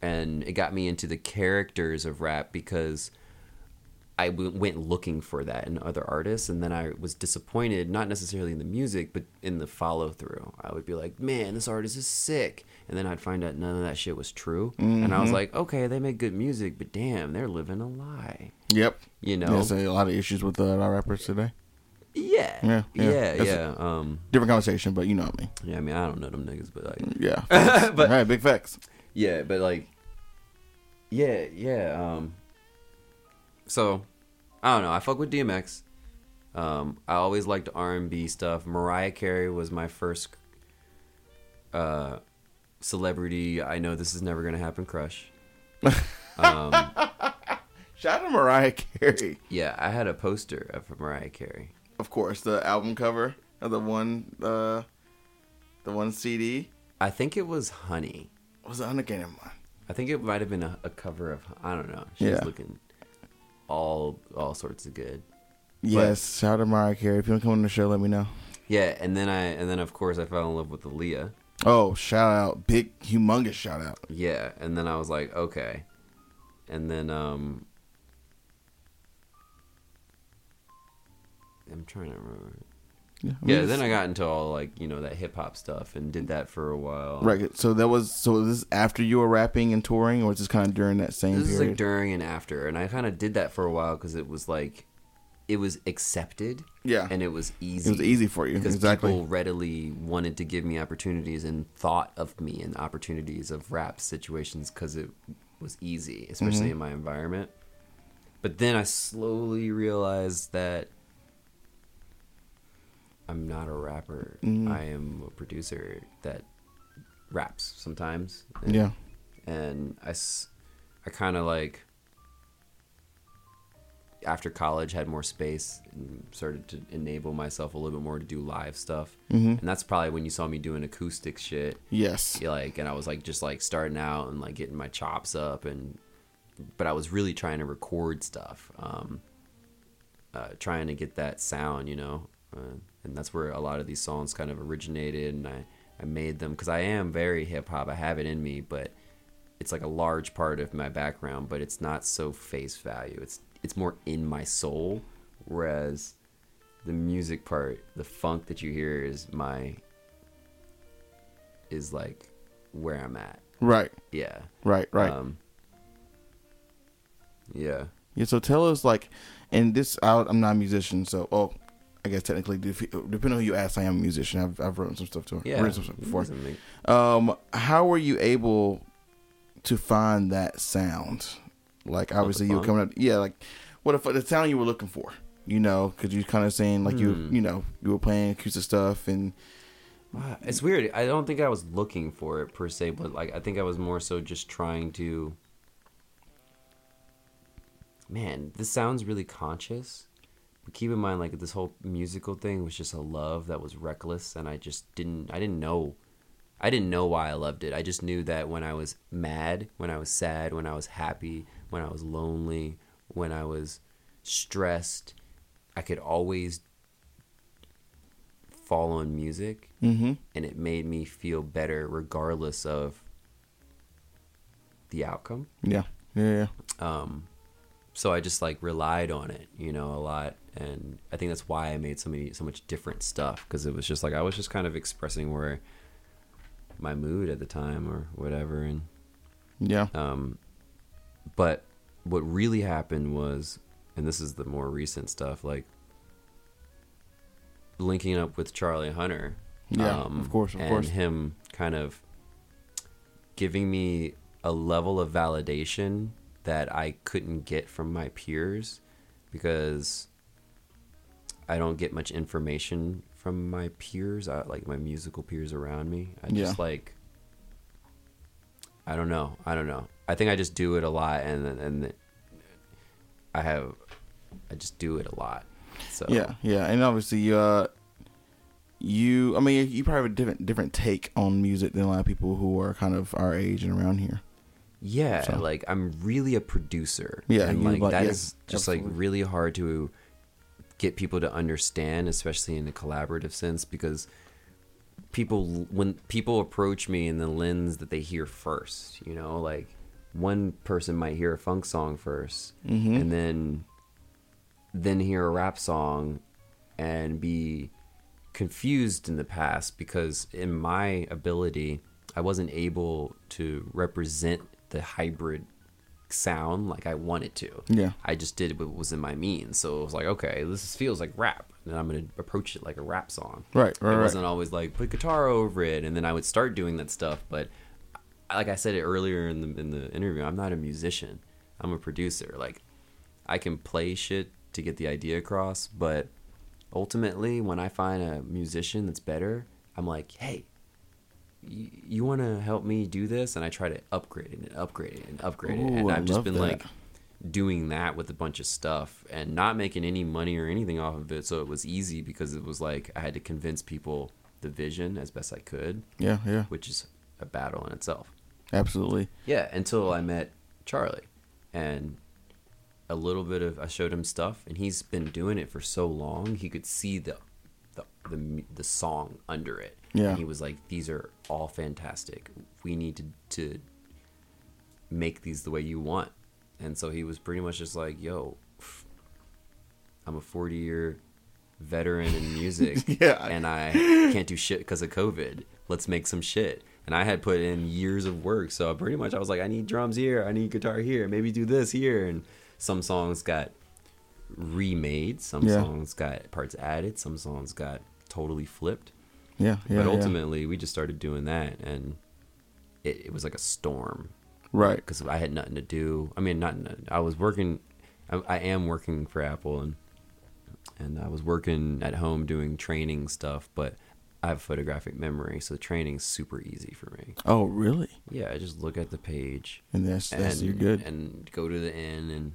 S2: and it got me into the characters of rap because I w- went looking for that in other artists, and then I was disappointed, not necessarily in the music, but in the follow through. I would be like, "Man, this artist is sick," and then I'd find out none of that shit was true, and I was like, "Okay, they make good music, but damn, they're living a lie."
S1: Yep.
S2: You know?
S1: There's a lot of issues with uh, our rappers today.
S2: Yeah,
S1: Yeah,
S2: yeah,
S1: yeah.
S2: yeah. Um,
S1: Different conversation, but you know what I mean.
S2: yeah. I mean, I don't know them niggas, but like,
S1: Yeah.
S2: But-
S1: All right, big facts.
S2: Yeah, but like, yeah, yeah. Um, so I don't know. I fuck with DMX. Um, I always liked R and B stuff. Mariah Carey was my first uh, celebrity. I know this is never gonna happen. Crush. Um,
S1: Shout out to Mariah Carey.
S2: yeah, I had a poster of Mariah Carey.
S1: Of course, the album cover of the one, uh, the one CD
S2: I think it was Honey.
S1: was it Unagated one.
S2: I think it might have been a, a cover of. I don't know. She's
S1: Yeah.
S2: looking all all sorts of good.
S1: Yes, shout out to Mariah Carey. If you want to come on the show, let me know.
S2: Yeah, and then I and then of course I fell in love with Aaliyah.
S1: Oh, shout out, big, humongous shout out.
S2: Yeah, and then I was like, okay. And then um I'm trying to remember.
S1: Yeah,
S2: Yeah, then I got into all like, you know, that hip hop stuff and did that for a while.
S1: Right. So that was so. Was this after you were rapping and touring, or was this kind of during that same
S2: This is like during and after, and I kind of did that for a while because it was like, it was accepted.
S1: Yeah.
S2: and it was easy.
S1: it was easy for you.
S2: because
S1: Exactly.
S2: people readily wanted to give me opportunities and thought of me in opportunities of rap situations because it was easy, especially
S1: Mm-hmm.
S2: in my environment. But then I slowly realized that I'm not a rapper.
S1: Mm-hmm.
S2: I am a producer that raps sometimes. And,
S1: yeah.
S2: and I, I kind of like after college had more space and started to enable myself a little bit more to do live stuff
S1: Mm-hmm.
S2: and that's probably when you saw me doing acoustic shit
S1: Yes.
S2: Like and i was like just like starting out and like getting my chops up and but i was really trying to record stuff um uh, trying to get that sound, you know, uh, and that's where a lot of these songs kind of originated, and I I made them because I am very hip hop. I have it in me, but it's like a large part of my background, but it's not so face value. It's it's more in my soul, whereas the music part, the funk that you hear is my is like where I'm at.
S1: Right.
S2: Yeah.
S1: Right. Right.
S2: Um, yeah.
S1: Yeah, so tell us like, and this I, I'm not a musician, so oh, I guess technically, depending on who you ask, I am a musician. I've I've written some stuff to
S2: Yeah.
S1: written some stuff before.
S2: Make-
S1: Um, how were you able to find that sound? Like obviously you were coming up, yeah, like what if the sound you were looking for? You know, because you kind of saying like you
S2: Hmm.
S1: you know you were playing acoustic stuff and
S2: Wow, It's weird. I don't think I was looking for it per se, but like I think I was more so just trying to. Man, this sounds really conscious, but keep in mind, like this whole musical thing was just a love that was reckless, and I just didn't. I didn't know. I didn't know why I loved it. I just knew that when I was mad, when I was sad, when I was happy, when I was lonely, when I was stressed, I could always fall on music
S1: mm-hmm.
S2: and it made me feel better regardless of the outcome.
S1: yeah, yeah, yeah.
S2: Um, so I just like relied on it, you know, a lot, and I think that's why I made so many so much different stuff because it was just like I was just kind of expressing where my mood at the time or whatever, and
S1: yeah.
S2: um, but what really happened was, and this is the more recent stuff, like linking up with Charlie Hunter.
S1: Yeah, of course, of
S2: and
S1: course.
S2: him kind of giving me a level of validation that I couldn't get from my peers because I don't get much information from my peers, I, like my musical peers around me. I just
S1: Yeah.
S2: like I don't know. I don't know. I think I just do it a lot, and and I have I just do it a lot. So
S1: Yeah, yeah, and obviously, uh, you. I mean, you probably have a different different take on music than a lot of people who are kind of our age and around here.
S2: Yeah,
S1: So-
S2: like I'm really a producer.
S1: Yeah,
S2: and like that
S1: yeah,
S2: is just like really hard to get people to understand, especially in a collaborative sense, because people when people approach me in the lens that they hear first, you know, like one person might hear a funk song 1st
S1: Mm-hmm.
S2: and then then hear a rap song and be confused in the past because in my ability I wasn't able to represent the hybrid sound like I wanted to.
S1: Yeah.
S2: I just did what was in my means. So it was like, okay, this feels like rap. And I'm going to approach it like a rap song.
S1: Right, right,
S2: It wasn't always like put guitar over it and then I would start doing that stuff, but like I said it earlier in the in the interview, I'm not a musician. I'm a producer. Like I can play shit to get the idea across, but ultimately when I find a musician that's better, I'm like, "Hey, you, you want to help me do this?" And I try to upgrade it and upgrade it and upgrade it. And
S1: I
S2: I've just been
S1: that.
S2: like doing that with a bunch of stuff and not making any money or anything off of it. So it was easy because it was like I had to convince people the vision as best I could,
S1: Yeah, yeah,
S2: which is a battle in itself.
S1: absolutely.
S2: Yeah, until I met Charlie, and a little bit of I showed him stuff, and he's been doing it for so long he could see the the the, the song under it.
S1: Yeah.
S2: and he was like, "These are all fantastic. We need to to make these the way you want." And so he was pretty much just like, "Yo, I'm a 40 year veteran in music,
S1: Yeah.
S2: and I can't do shit because of COVID. Let's make some shit." And I had put in years of work, so pretty much I was like, "I need drums here, I need guitar here, maybe do this here." And some songs got remade, some
S1: Yeah.
S2: songs got parts added, some songs got totally flipped.
S1: Yeah, yeah.
S2: but
S1: yeah.
S2: ultimately, we just started doing that, and it, it was like a storm
S1: right.
S2: because I had nothing to do. I mean, not I was working. I, I am working for Apple, and and I was working at home doing training stuff. But I have photographic memory, so the training's super easy for me.
S1: Oh, really?
S2: Yeah, I just look at the page
S1: And that's that's
S2: and
S1: you're good.
S2: and go to the end and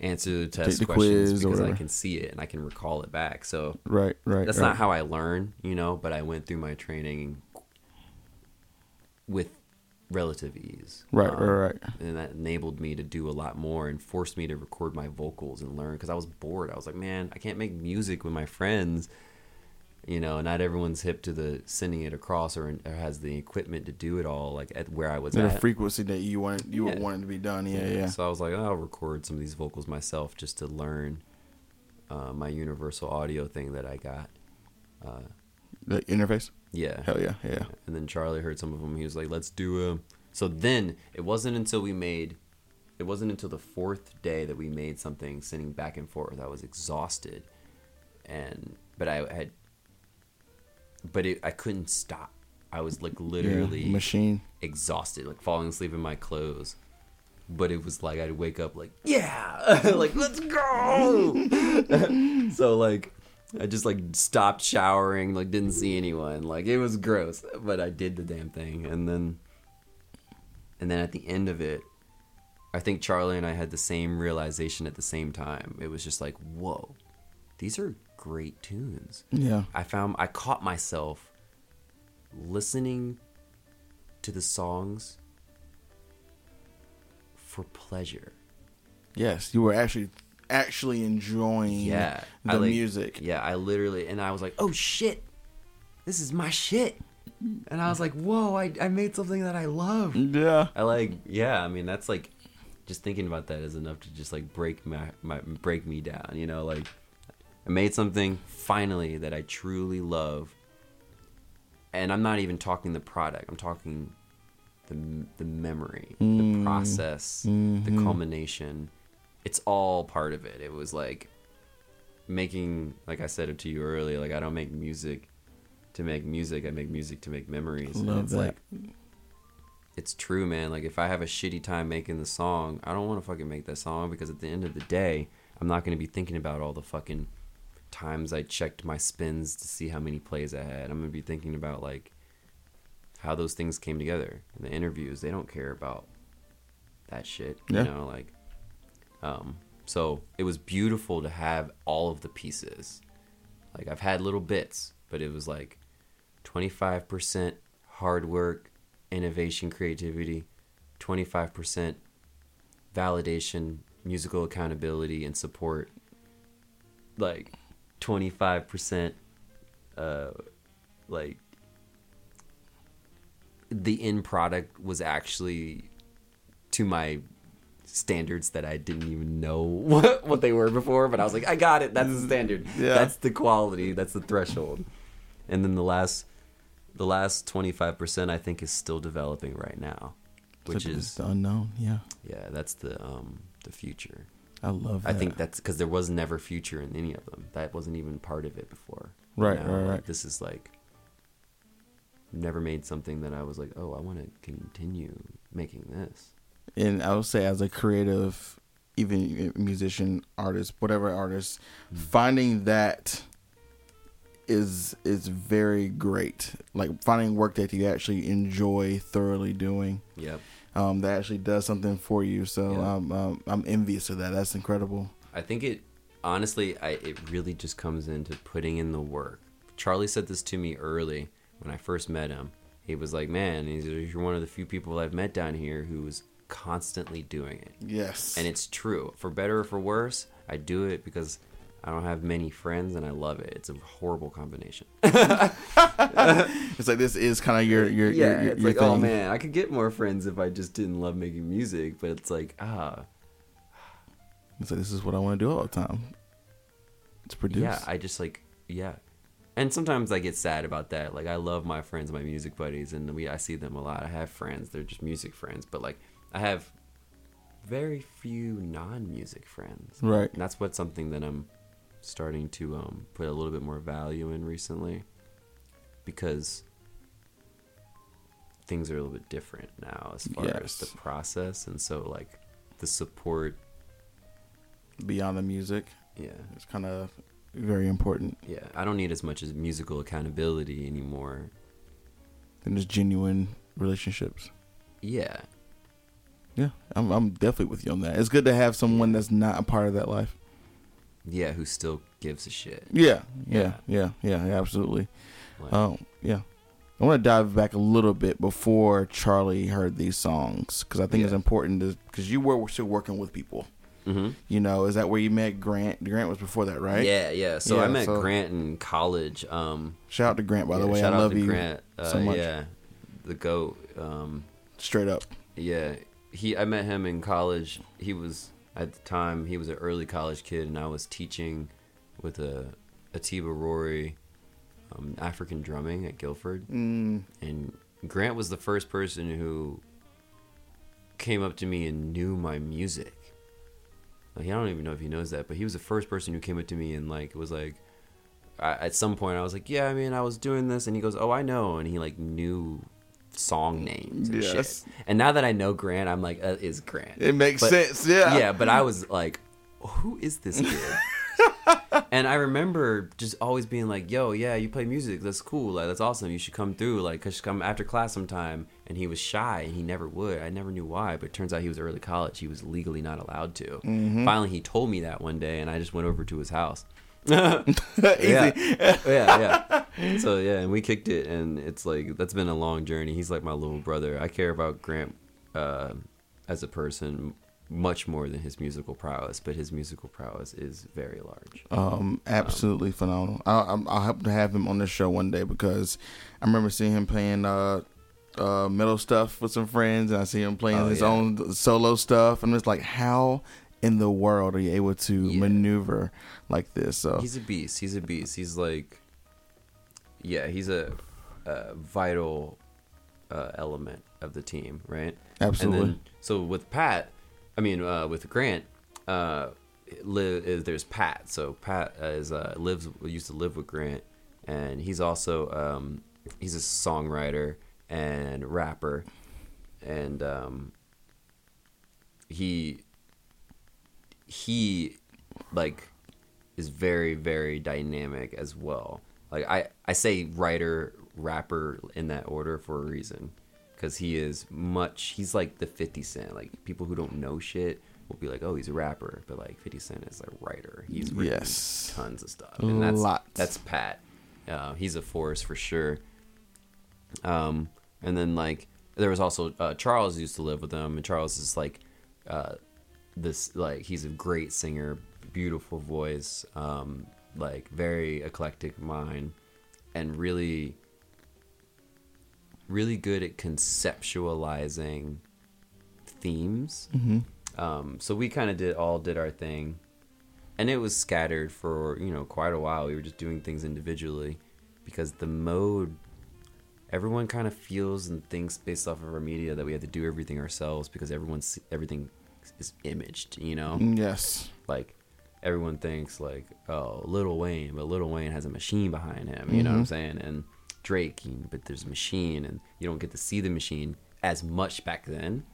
S2: answer the test
S1: the
S2: questions because I can see it and I can recall it back. So
S1: right, right.
S2: that's
S1: right.
S2: not how I learn, you know, but I went through my training with relative ease.
S1: Right,
S2: Um,
S1: right, right.
S2: And that enabled me to do a lot more and forced me to record my vocals and learn because I was bored. I was like, man, I can't make music with my friends. You know, not everyone's hip to the sending it across or, or has the equipment to do it all. Like at where I was
S1: At a frequency that you want you
S2: Yeah.
S1: want it to be done. Yeah, yeah.
S2: So I was like, oh, I'll record some of these vocals myself just to learn uh, my universal audio thing that I got. Uh,
S1: The interface.
S2: yeah.
S1: Hell yeah, yeah.
S2: And then Charlie heard some of them. He was like, let's do a. So then it wasn't until we made, it wasn't until the fourth day that we made something sitting back and forth. I was exhausted. And, but I had, but it, I couldn't stop. I was like literally
S1: yeah. Machine.
S2: exhausted, like falling asleep in my clothes. But it was like I'd wake up like, yeah, like let's go. so like I just like stopped showering, like didn't see anyone. Like it was gross, but I did the damn thing. And then and then at the end of it, I think Charlie and I had the same realization at the same time. It was just like, whoa, these are great tunes.
S1: Yeah.
S2: I found I caught myself listening to the songs for pleasure.
S1: Yes, you were actually actually enjoying
S2: Yeah,
S1: the
S2: I, like-
S1: music.
S2: Yeah, I literally and I was like, "Oh shit, this is my shit," and I was like, "Whoa, I I made something that I love."
S1: Yeah.
S2: I like, yeah. I mean, that's like, just thinking about that is enough to just like break my, my break me down. You know, like I made something finally that I truly love, and I'm not even talking the product. I'm talking the the memory, the mm. process, the mm-hmm. culmination. It's all part of it. It was like making, like I said it to you earlier. Like I don't make music to make music. I make music to make memories. and
S1: Love
S2: it's
S1: that.
S2: like it's true, man. Like if I have a shitty time making the song, I don't want to fucking make that song because at the end of the day, I'm not going to be thinking about all the fucking times I checked my spins to see how many plays I had. I'm going to be thinking about like how those things came together. In the interviews, they don't care about that shit, you
S1: Yeah.
S2: know, like um so it was beautiful to have all of the pieces. Like I've had little bits, but it was like 25% hard work, innovation, creativity, 25% validation, musical accountability, and support. Like 25% uh, like the end product was actually to my standards that I didn't even know what, what they were before, but I was like, I got it. That's the standard.
S1: Yeah.
S2: That's the quality. That's the threshold. And then the last, the last twenty five percent, I think, is still developing right now, which
S1: it's
S2: is
S1: the unknown. Yeah.
S2: yeah, that's the um the future.
S1: I love that.
S2: I think that's because there was never future in any of them. That wasn't even part of it before.
S1: Right,
S2: know,
S1: right,
S2: like,
S1: right.
S2: This is like never made something that I was like, oh, I want to continue making this.
S1: and I would say as a creative, even musician, artist, whatever artist,
S2: Mm.
S1: finding that is is very great. Like finding work that you actually enjoy thoroughly doing.
S2: Yep.
S1: Um, that actually does something for you. So
S2: Yeah.
S1: um, um, I'm envious of that. That's incredible.
S2: I think it honestly, I it really just comes into putting in the work. Charlie said this to me early when I first met him. He was like, "Man, you're one of the few people I've met down here who's constantly doing it."
S1: Yes.
S2: And it's true. For better or for worse, I do it because I don't have many friends and I love it. It's a horrible combination.
S1: it's like this is kind of your your
S2: yeah,
S1: your, your,
S2: it's
S1: your
S2: like, oh man, I could get more friends if I just didn't love making music. But it's like, ah,
S1: It's like this is what I want to do all the time. It's produced.
S2: yeah, I just like, yeah. And sometimes I get sad about that. Like I love my friends, my music buddies, and we I see them a lot. I have friends; they're just music friends. But like, I have very few non-music friends.
S1: right.
S2: And that's what something that I'm starting to um, put a little bit more value in recently because things are a little bit different now as far as the process and so like the support
S1: Beyond the music,
S2: yeah
S1: it's kind of very important.
S2: yeah i don't need as much as musical accountability anymore
S1: And just genuine relationships.
S2: yeah
S1: Yeah, I'm I'm definitely with you on that. It's good to have someone that's not a part of that life.
S2: Yeah who still gives a shit
S1: Yeah, yeah, yeah, yeah, yeah absolutely.
S2: Like,
S1: Oh, yeah. I want to dive back a little bit before Charlie heard these songs because I think it's important because you were still working with people.
S2: hmm
S1: You know, is that where you met Grant? Grant was before that, right?
S2: Yeah, yeah. So
S1: Yeah,
S2: I met
S1: so-
S2: Grant in college. Um,
S1: Shout out to Grant, by the
S2: yeah,
S1: way.
S2: shout
S1: I
S2: out
S1: love
S2: to
S1: you
S2: Grant. Uh,
S1: so much.
S2: Yeah, the goat. Um,
S1: straight up.
S2: yeah, he. I met him in college. He was at the time he was an early college kid, and I was teaching with a Atiba Rory, um, African drumming at Guilford.
S1: Mm,
S2: and Grant was the first person who came up to me and knew my music. Like, I don't even know if he knows that, but he was the first person who came up to me and like was like, I, at some point I was like, yeah, I mean, I was doing this, and he goes, oh, I know, and he like knew song names and
S1: Yes.
S2: shit. And now that I know Grant, I'm like, uh, is Grant?
S1: it makes
S2: But-
S1: sense. Yeah.
S2: yeah, but I was like, who is this kid? and I remember just always being like, "Yo, yeah, you play music. That's cool. Like, that's awesome. You should come through. Like, cause come after class sometime." And he was shy, and he never would. I never knew why, but it turns out he was early college. He was legally not allowed to. Finally, he told me that one day, and I just went over to his house.
S1: Easy.
S2: Yeah. yeah, yeah. So yeah, and we kicked it, and it's like that's been a long journey. He's like my little brother. I care about Grant uh, as a person much more than his musical prowess, but his musical prowess is very large.
S1: Um, absolutely phenomenal. I, I, I'll hope to have him on the show one day because I remember seeing him playing uh, uh, metal stuff with some friends, and I see him playing
S2: Oh,
S1: his
S2: yeah.
S1: own solo stuff, and it's like, how in the world are you able to
S2: Yeah.
S1: maneuver like this? So
S2: He's a beast. He's a beast. He's like, yeah, he's a, a vital uh, element of the team, right?
S1: Absolutely.
S2: And then, so with Pat, I mean, uh, with Grant, uh, li- is there's Pat. So Pat is uh, lives used to live with Grant, and he's also um, he's a songwriter and rapper, and um, he he like is very very dynamic as well. Like i i say writer rapper in that order for a reason because he is much he's like the 50 cent. Like people who don't know shit will be like oh he's a rapper but like 50 cent is a writer. He's written
S1: Yes.
S2: tons of stuff and that's
S1: Lots.
S2: that's pat. Uh, he's a force for sure. Um and then like there was also uh, charles used to live with them and charles is like uh this like he's a great singer beautiful voice um like very eclectic mind and really really good at conceptualizing themes. Um so we kind of did all did our thing. And it was scattered for you know quite a while. We were just doing things individually because the mode everyone kind of feels and thinks based off of our media that we have to do everything ourselves because everyone's everything is imaged you know mm,
S1: yes,
S2: like everyone thinks like oh Lil Wayne, but Lil Wayne has a machine behind him. You know what I'm mm-hmm. saying? And Drake, but there's a machine, and you don't get to see the machine as much back then.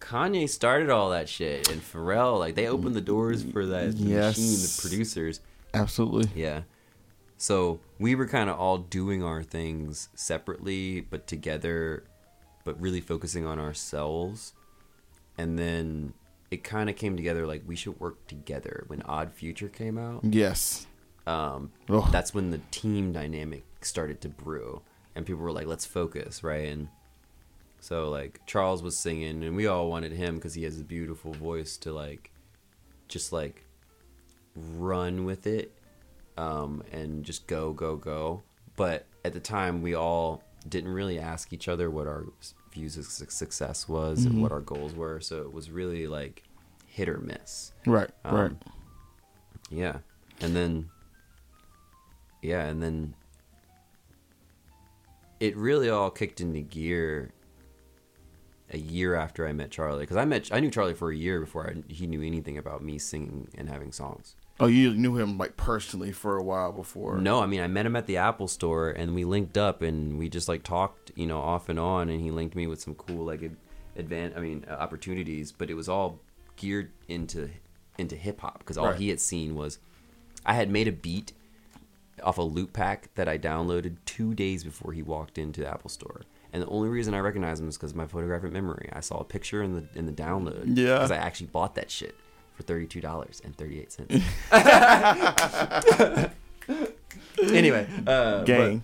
S2: Kanye started all that shit, and Pharrell, like they opened the doors for that mm, the
S1: Yes.
S2: machine, the producers.
S1: absolutely.
S2: Yeah. So we were kind of all doing our things separately, but together, but really focusing on ourselves. And then it kind of came together like we should work together. When Odd Future came out,
S1: Yes.
S2: um,
S1: Oh.
S2: that's when the team dynamic started to brew, and people were like, "Let's focus," right? And so like Charles was singing, and we all wanted him because he has a beautiful voice to like, just like run with it, um, and just go, go, go. But at the time, we all didn't really ask each other what our views of success was and what our goals were. So it was really like hit or miss.
S1: Right.
S2: Um,
S1: right.
S2: Yeah. And then yeah, and then it really all kicked into gear a year after I met Charlie cuz I met I knew Charlie for a year before I, he knew anything about me singing and having songs.
S1: Oh, you knew him like personally for a while before.
S2: No, I mean I met him at the Apple store and we linked up and we just like talked, you know, off and on and he linked me with some cool like ad- advan I mean uh, opportunities, but it was all geared into into hip hop because all
S1: Right.
S2: he had seen was I had made a beat off a loop pack that I downloaded 2 days before he walked into the Apple store. And the only reason I recognized him is because of my photographic memory. I saw a picture in the in the download.
S1: Yeah.
S2: Because I actually bought that shit for thirty two dollars and thirty eight cents. anyway, uh,
S1: Gang.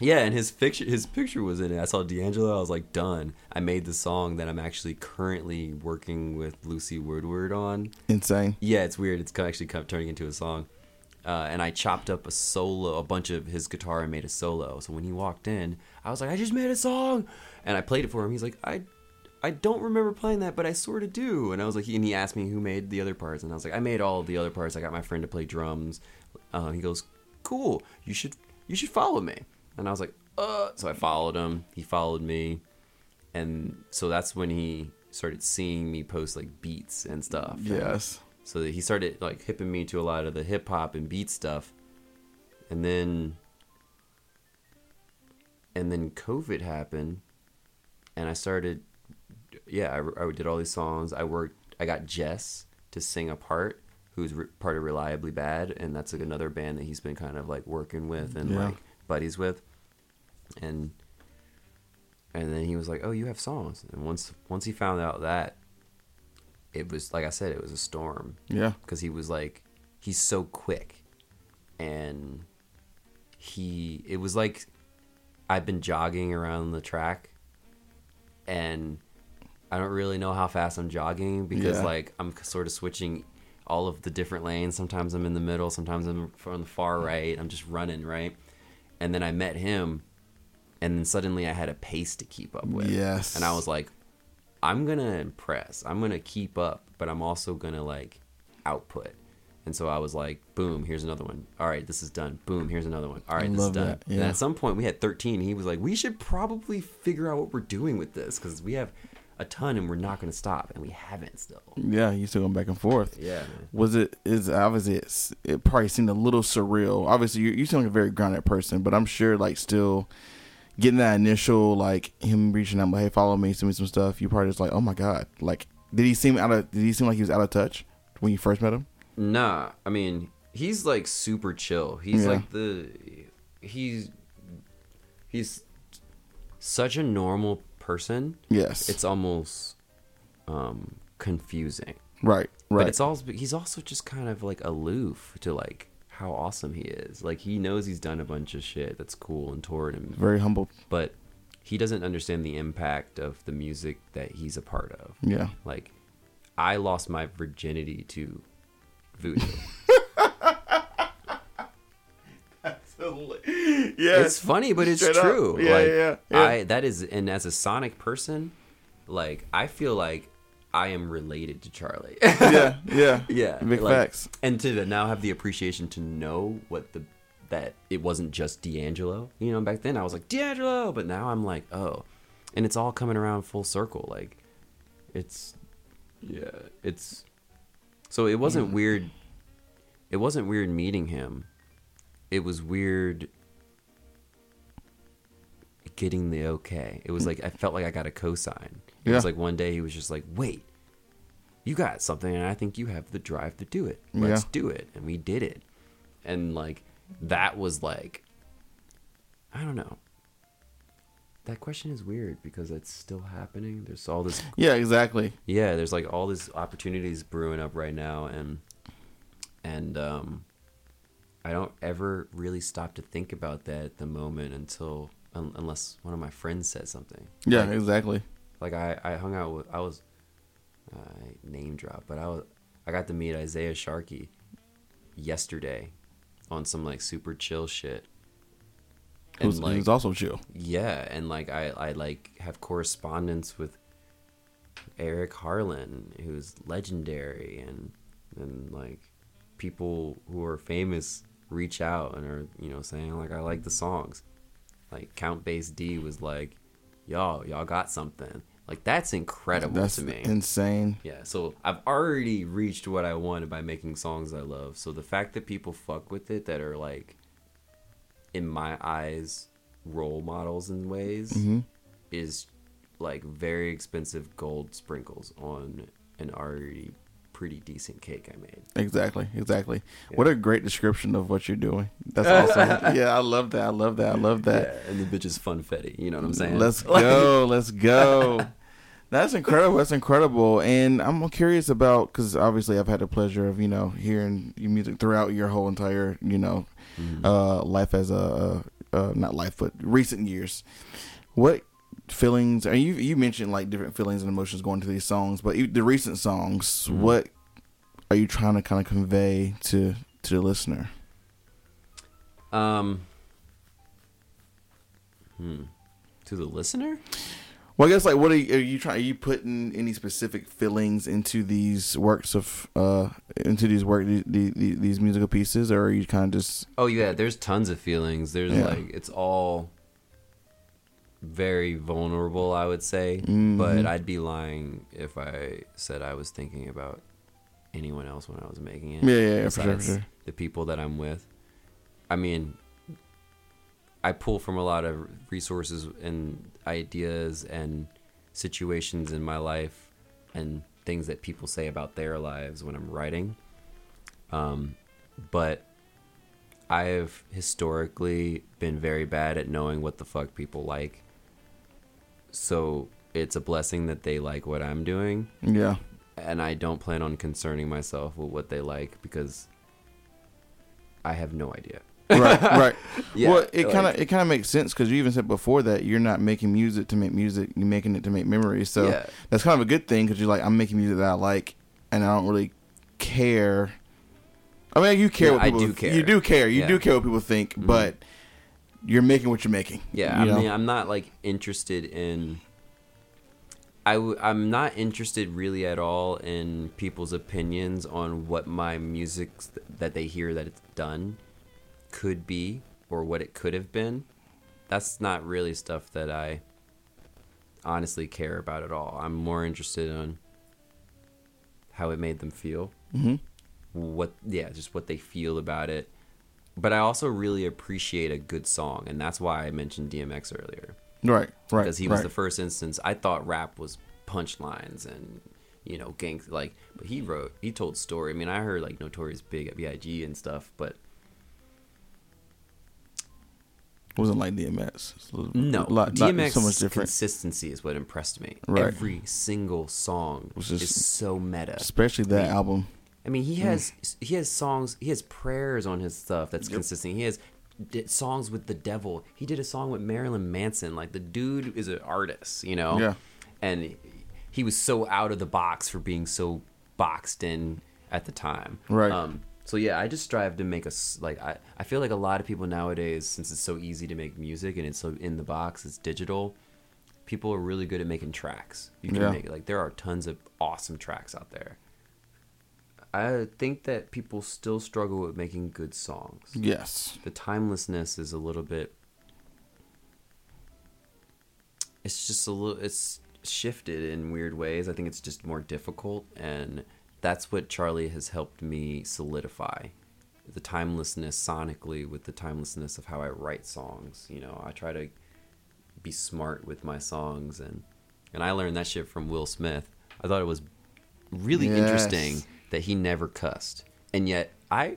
S2: Yeah, and his picture his picture was in it. I saw D'Angelo. I was like, done. I made the song that I'm actually currently working with Lucy Woodward on.
S1: Insane.
S2: Yeah, it's weird. It's actually kind of turning into a song. Uh, and I chopped up a solo, a bunch of his guitar, and made a solo. So when he walked in, I was like, "I just made a song," and I played it for him. He's like, "I, I don't remember playing that, but I sort of do." And I was like, and he asked me who made the other parts, and I was like, "I made all of the other parts. I got my friend to play drums." Uh, he goes, "Cool. You should, you should follow me." And I was like, "Uh." So I followed him. He followed me, and so that's when he started seeing me post like beats and stuff. And-
S1: Yes.
S2: so he started like hipping me to a lot of the hip hop and beat stuff and then and then covid happened and i started yeah I, I did all these songs. I worked i got jess to sing a part who's re- part of reliably bad and that's like another band that he's been kind of like working with and
S1: Yeah.
S2: like buddies with. And and then he was like oh you have songs. And once once he found out that it was like i said it was a storm.
S1: Yeah.
S2: because he was like he's so quick. And he it was like i've been jogging around the track and i don't really know how fast i'm jogging because
S1: Yeah.
S2: like i'm sort of switching all of the different lanes sometimes i'm in the middle sometimes i'm from the far right i'm just running right and then i met him and then suddenly i had a pace to keep up with
S1: Yes.
S2: and i was like I'm gonna impress. I'm gonna keep up, but I'm also gonna like output. And so I was like, boom, here's another one. All right, this is done. Boom, here's another one. All right, this is done.
S1: that,
S2: And at some point, we had 13. He was like, we should probably figure out what we're doing with this because we have a ton and we're not gonna stop, and we haven't still.
S1: Yeah, you still going back and forth.
S2: Yeah, man.
S1: Was it is obviously it's, it probably seemed a little surreal. Obviously, you you seem like a very grounded person, but I'm sure like still getting that initial like him reaching out, like, hey, follow me, send me some stuff. You probably just like, oh my god, like did he seem out of did he seem like he was out of touch when you first met him?
S2: Nah, I mean, he's like super chill. He's
S1: Yeah.
S2: like the he's he's such a normal person.
S1: Yes,
S2: It's almost um confusing.
S1: right, right.
S2: But it's also he's also just kind of like aloof to like how awesome he is. Like he knows he's done a bunch of shit that's cool and toured and
S1: very humble.
S2: but he doesn't understand the impact of the music that he's a part of.
S1: Yeah,
S2: Like I lost my virginity to voodoo.
S1: yeah,
S2: it's funny, but it's
S1: Straight
S2: true.
S1: Yeah,
S2: like,
S1: yeah, yeah.
S2: I that is, and as a Sonic person, like I feel like I am related to Charlie.
S1: yeah, yeah,
S2: yeah,
S1: Big
S2: like-
S1: facts.
S2: And to now have the appreciation to know what the that it wasn't just D'Angelo. You know, back then I was like D'Angelo, but now I'm like, oh, and it's all coming around full circle. Like, it's yeah, it's so it wasn't
S1: Mm.
S2: weird. It wasn't weird meeting him. It was weird getting the okay. It was like I felt like I got a cosign. It was like one day he was just like, "Wait, you got something, and I think you have the drive to do it. Let's
S1: Yeah.
S2: do it." And we did it. And like that was like, I don't know. That question is weird because it's still happening. There's all this
S1: Yeah, exactly.
S2: yeah there's like all these opportunities brewing up right now and and um i don't ever really stop to think about that at the moment until un, unless one of my friends says something
S1: Yeah,
S2: like,
S1: exactly.
S2: like i i hung out with i was i name drop but i was i got to meet isaiah sharkey yesterday on some like super chill shit
S1: It was,
S2: and
S1: it
S2: like
S1: was also chill.
S2: yeah, and like I, I like have correspondence with Eric Harland, who's legendary, and and like people who are famous reach out and are you know saying like I like the songs. Like Count Bass D was like, y'all y'all got something. Like that's incredible
S1: That's
S2: to me.
S1: insane.
S2: Yeah, so I've already reached what I wanted by making songs I love. So the fact that people fuck with it that are like in my eyes role models in ways
S1: hmm
S2: is like very expensive gold sprinkles on an already pretty decent cake I made.
S1: Exactly, exactly. What a great description of what you're doing. That's awesome. yeah, I love that. I love that. I love that.
S2: Yeah, and the bitch is funfetti, you know what I'm saying?
S1: Let's go. Let's go. That's incredible. That's incredible. And I'm curious about because obviously I've had the pleasure of you know hearing your music throughout your whole entire you know
S2: Mhm.
S1: uh, life as a uh, not life, but recent years. What feelings? And you you mentioned like different feelings and emotions going to these songs, but the recent songs, what are you trying to kind of convey to to the listener?
S2: Um. Hmm. To the listener?
S1: Well, I guess like what are you, are you trying? Are you putting any specific feelings into these works of uh into these work the, the, the, these musical pieces, or are you kind of just
S2: Oh yeah, there's tons of feelings. There's
S1: Yeah.
S2: like it's all very vulnerable, I would say.
S1: Mhm.
S2: But I'd be lying if I said I was thinking about anyone else when I was making it.
S1: Yeah, yeah, yeah, for sure, for sure.
S2: The people that I'm with. I mean, I pull from a lot of resources and ideas and situations in my life and things that people say about their lives when I'm writing. Um, but I have historically been very bad at knowing what the fuck people like. So it's a blessing that they like what I'm doing,
S1: yeah,
S2: and I don't plan on concerning myself with what they like because I have no idea.
S1: right, right.
S2: Yeah,
S1: well, it kind of it kind of makes sense because you even said before that you're not making music to make music, you're making it to make memories. So
S2: Yeah.
S1: that's kind of a good thing because you're like, I'm making music that I like, and I don't really care. I mean, you care
S2: Yeah,
S1: what
S2: I
S1: people.
S2: do care.
S1: You do care. You
S2: Yeah.
S1: do care what people think, mm-hmm. but you're making what you're making.
S2: Yeah,
S1: you
S2: I
S1: know?
S2: mean, I'm not like interested in. I w- I'm not interested really at all in people's opinions on what my music that they hear that it's done could be or what it could have been. That's not really stuff that I honestly care about at all. I'm more interested in how it made them feel.
S1: Mhm.
S2: What, yeah, just what they feel about it. But I also really appreciate a good song, and that's why I mentioned DMX earlier
S1: right, right,
S2: because he was
S1: right.
S2: the first instance. I thought rap was punchlines and you know gang like, but he wrote, he told story. I mean, I heard like Notorious Big at Big and stuff, but
S1: It wasn't like DMX.
S2: No,
S1: lot- not
S2: DMX
S1: so much different.
S2: consistency is what impressed me.
S1: Right.
S2: Every single song
S1: Was just-
S2: is so meta.
S1: Especially that
S2: I mean,
S1: album.
S2: I mean, he has he has songs, he has prayers on his stuff that's consistent. He has d- songs with the devil. He did a song with Marilyn Manson. Like the dude is an artist, you know.
S1: Yeah.
S2: And he was so out of the box for being so boxed in at the time.
S1: Right.
S2: Um, so yeah, I just strive to make us like I, I feel like a lot of people nowadays, since it's so easy to make music and it's so in the box, it's digital. People are really good at making tracks. You can
S1: Yeah.
S2: make like there are tons of awesome tracks out there. I think that people still struggle with making good songs.
S1: Yes.
S2: The timelessness is a little bit. It's just a little. It's shifted in weird ways. I think it's just more difficult, and that's what Charlie has helped me solidify. The timelessness sonically with the timelessness of how I write songs. You know, I try to be smart with my songs, and and I learned that shit from Will Smith. I thought it was really
S1: Yes.
S2: interesting that he never cussed, and yet I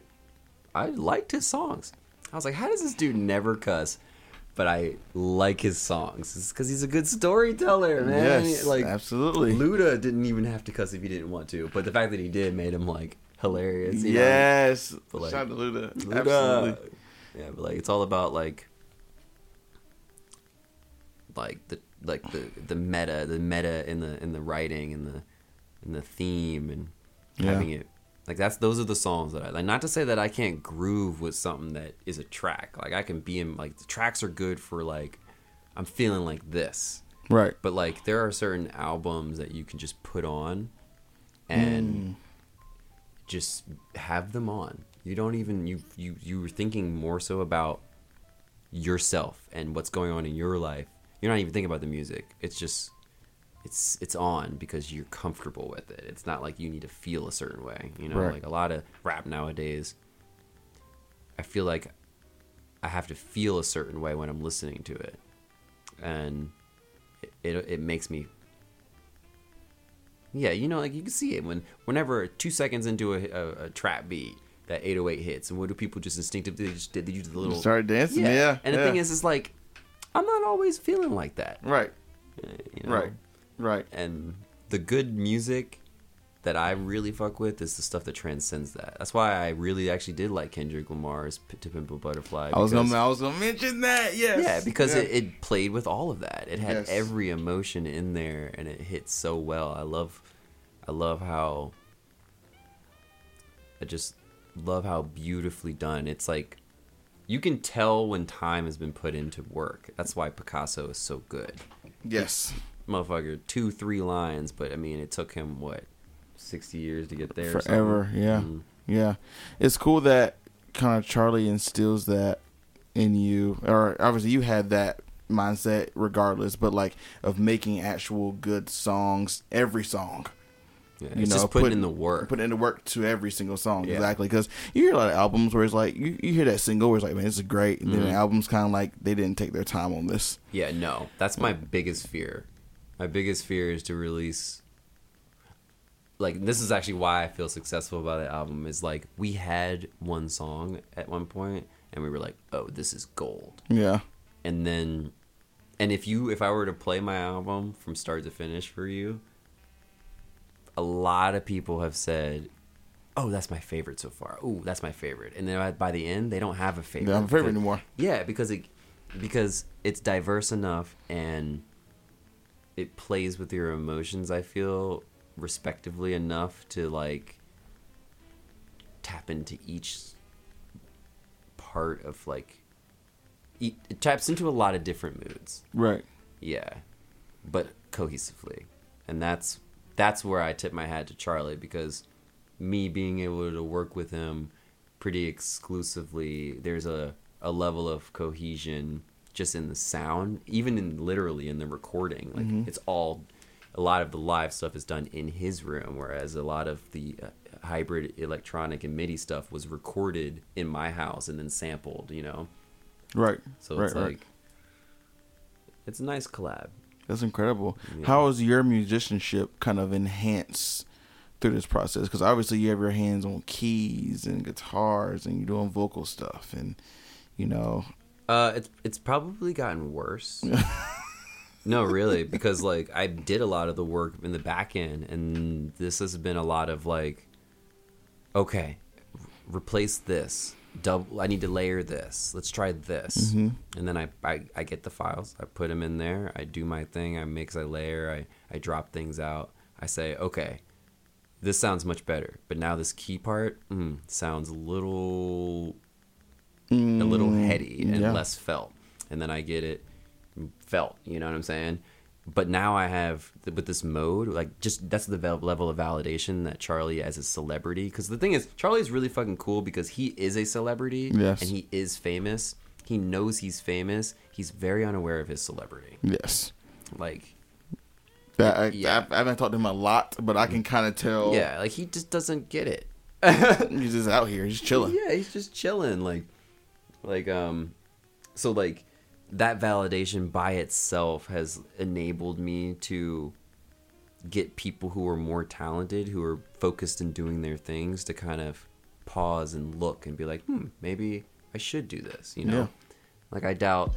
S2: I liked his songs. I was like, how does this dude never cuss? But I like his songs. It's because he's a good storyteller, man.
S1: Yes,
S2: like
S1: absolutely.
S2: Luda didn't even have to cuss if he didn't want to, but the fact that he did made him like hilarious. you know?
S1: Yes.
S2: But, like,
S1: Shout out to Luda.
S2: Luda.
S1: Absolutely.
S2: Yeah, but like it's all about like like the like the the meta, the meta in the in the writing and the and the theme and
S1: Yeah.
S2: having it like that's those are the songs that I like. Not to say that I can't groove with something that is a track. Like I can be in like the tracks are good for like I'm feeling like this.
S1: Right.
S2: But like there are certain albums that you can just put on and hmm. just have them on. You don't even you you you were thinking more so about yourself and what's going on in your life. You're not even thinking about the music. It's just it's it's on because you're comfortable with it. It's not like you need to feel a certain way. You know,
S1: Right.
S2: like a lot of rap nowadays. I feel like I have to feel a certain way when I'm listening to it, and it it, it makes me. Yeah, you know, like you can see it when whenever two seconds into a, a, a trap beat, that 808 hits, and what do people just instinctively just did? They use the little
S1: Start dancing. Yeah.
S2: And the
S1: yeah.
S2: thing is, it's like I'm not always feeling like that.
S1: Right.
S2: uh, you know?
S1: Right. Right.
S2: and the good music that I really fuck with is the stuff that transcends that. That's why I really actually did like Kendrick Lamar's P- "To Pimp a Butterfly."
S1: I was gonna I was gonna mention that. Yes.
S2: yeah, because
S1: Yeah.
S2: It, it played with all of that. It had
S1: Yes.
S2: every emotion in there, and it hit so well. I love, I love how. I just love how beautifully done. It's like, you can tell when time has been put into work. That's why Picasso is so good.
S1: yes.
S2: Motherfucker, two, three lines, but I mean, it took him what, sixty years to get there.
S1: Forever. Yeah.
S2: Mm.
S1: Yeah. It's cool that kind of Charlie instills that in you, or obviously you had that mindset regardless, but like of making actual good songs every song.
S2: Yeah,
S1: You know,
S2: just putting
S1: put-
S2: in the work.
S1: Put in the work to every single song,
S2: Yeah.
S1: exactly. Because you hear a lot of albums where it's like you, you hear that single where it's like, man, this is great, and then
S2: Mhm.
S1: the album's kind of like they didn't take their time on this.
S2: Yeah, no. That's my biggest fear. My biggest fear is to release like this is actually why I feel successful about the album is like we had one song at one point and we were like, "Oh, this is gold."
S1: Yeah,
S2: And then and if you if I were to play my album from start to finish for you, a lot of people have said, "Oh, that's my favorite so far. Oh, that's my favorite." And then by- the end, they don't have a favorite.
S1: they don't have a favorite
S2: because-
S1: anymore.
S2: yeah, because it because it's diverse enough and it plays with your emotions. I feel respectively enough to like tap into each part of like it taps into a lot of different moods.
S1: Right.
S2: Yeah, but cohesively, and that's that's where I tip my hat to Charlie because me being able to work with him pretty exclusively, there's a a level of cohesion just in the sound, even in literally in the recording. Like it's all a lot of the live stuff is done in his room, whereas a lot of the uh, hybrid electronic and MIDI stuff was recorded in my house and then sampled. You know,
S1: Right.
S2: so
S1: right,
S2: it's
S1: right.
S2: like it's a nice collab.
S1: That's incredible.
S2: Yeah.
S1: How has your musicianship kind of enhanced through this process? Because obviously you have your hands on keys and guitars, and you're doing vocal stuff, and you know,
S2: Uh, it's it's probably gotten worse. no, really, because like I did a lot of the work in the back end, and this has been a lot of like, okay, replace this. Double. I need to layer this. Let's try this,
S1: Mhm.
S2: and then I, I I get the files. I put them in there. I do my thing. I mix. I layer. I I drop things out. I say, okay, this sounds much better. But now this key part mm, sounds a little a little
S1: Mm,
S2: heady and
S1: yeah.
S2: less felt. And then I get it felt, you know what I'm saying? But now I have with this mode, like just that's the level of validation that Charlie as a celebrity. Because the thing is, Charlie is really fucking cool because he is a celebrity
S1: Yes.
S2: and he is famous. He knows he's famous. He's very unaware of his celebrity.
S1: Yes.
S2: Like,
S1: That I,
S2: Yeah.
S1: I, I haven't talked to him a lot, but I can kind of tell.
S2: yeah, like he just doesn't get it.
S1: he's just out here, he's chilling.
S2: Yeah, he's just chilling. Like, like um, so like that validation by itself has enabled me to get people who are more talented, who are focused in doing their things, to kind of pause and look and be like, hmm, maybe I should do this. You know,
S1: Yeah.
S2: like I doubt.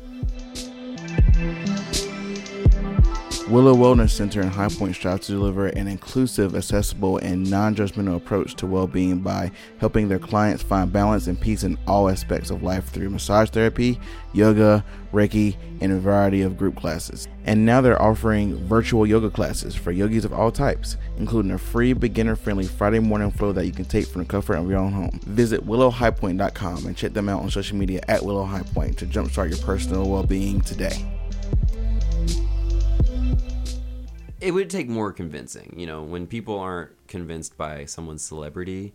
S1: Willow Wellness Center in High Point strives to deliver an inclusive, accessible, and non judgmental approach to well being by helping their clients find balance and peace in all aspects of life through massage therapy, yoga, Reiki, and a variety of group classes. And now they're offering virtual yoga classes for yogis of all types, including a free beginner friendly Friday morning flow that you can take from the comfort of your own home. Visit willowhighpoint.com and check them out on social media at Willow High Point to jumpstart your personal well being today.
S2: It would take more convincing. You know, when people aren't convinced by someone's celebrity,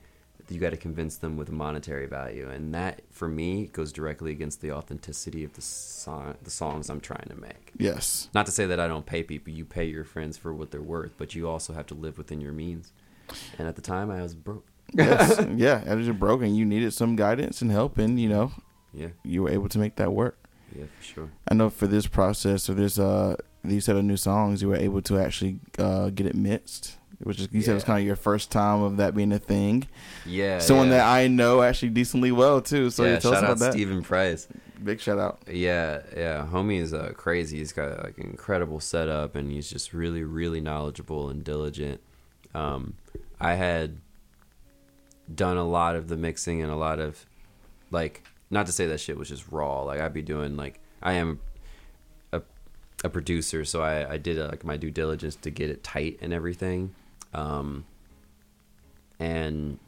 S2: you got to convince them with monetary value, and that for me goes directly against the authenticity of the song, the songs I'm trying to make.
S1: Yes.
S2: Not to say that I don't pay people; you pay your friends for what they're worth, but you also have to live within your means. And at the time, I was broke.
S1: yes, yeah, as you're broken, you needed some guidance and help, and you know,
S2: Yeah,
S1: you were able to make that work.
S2: yeah, for sure.
S1: I know for this process or this uh these set of new songs, you were able to actually uh get it mixed, which is you said it
S2: was
S1: kind of your first time of that being a thing.
S2: Yeah,
S1: Someone
S2: yeah.
S1: that I know actually decently well too. So
S2: yeah,
S1: yeah, tell us
S2: shout
S1: about
S2: out
S1: that.
S2: Stephen Price.
S1: Big shout out.
S2: Yeah, yeah. Homie is uh, crazy. He's got like an incredible setup, and he's just really, really knowledgeable and diligent. Um, I had done a lot of the mixing and a lot of like not to say that shit was just raw. Like I'd be doing like I am a producer, so I I did uh, like my due diligence to get it tight and everything. Um and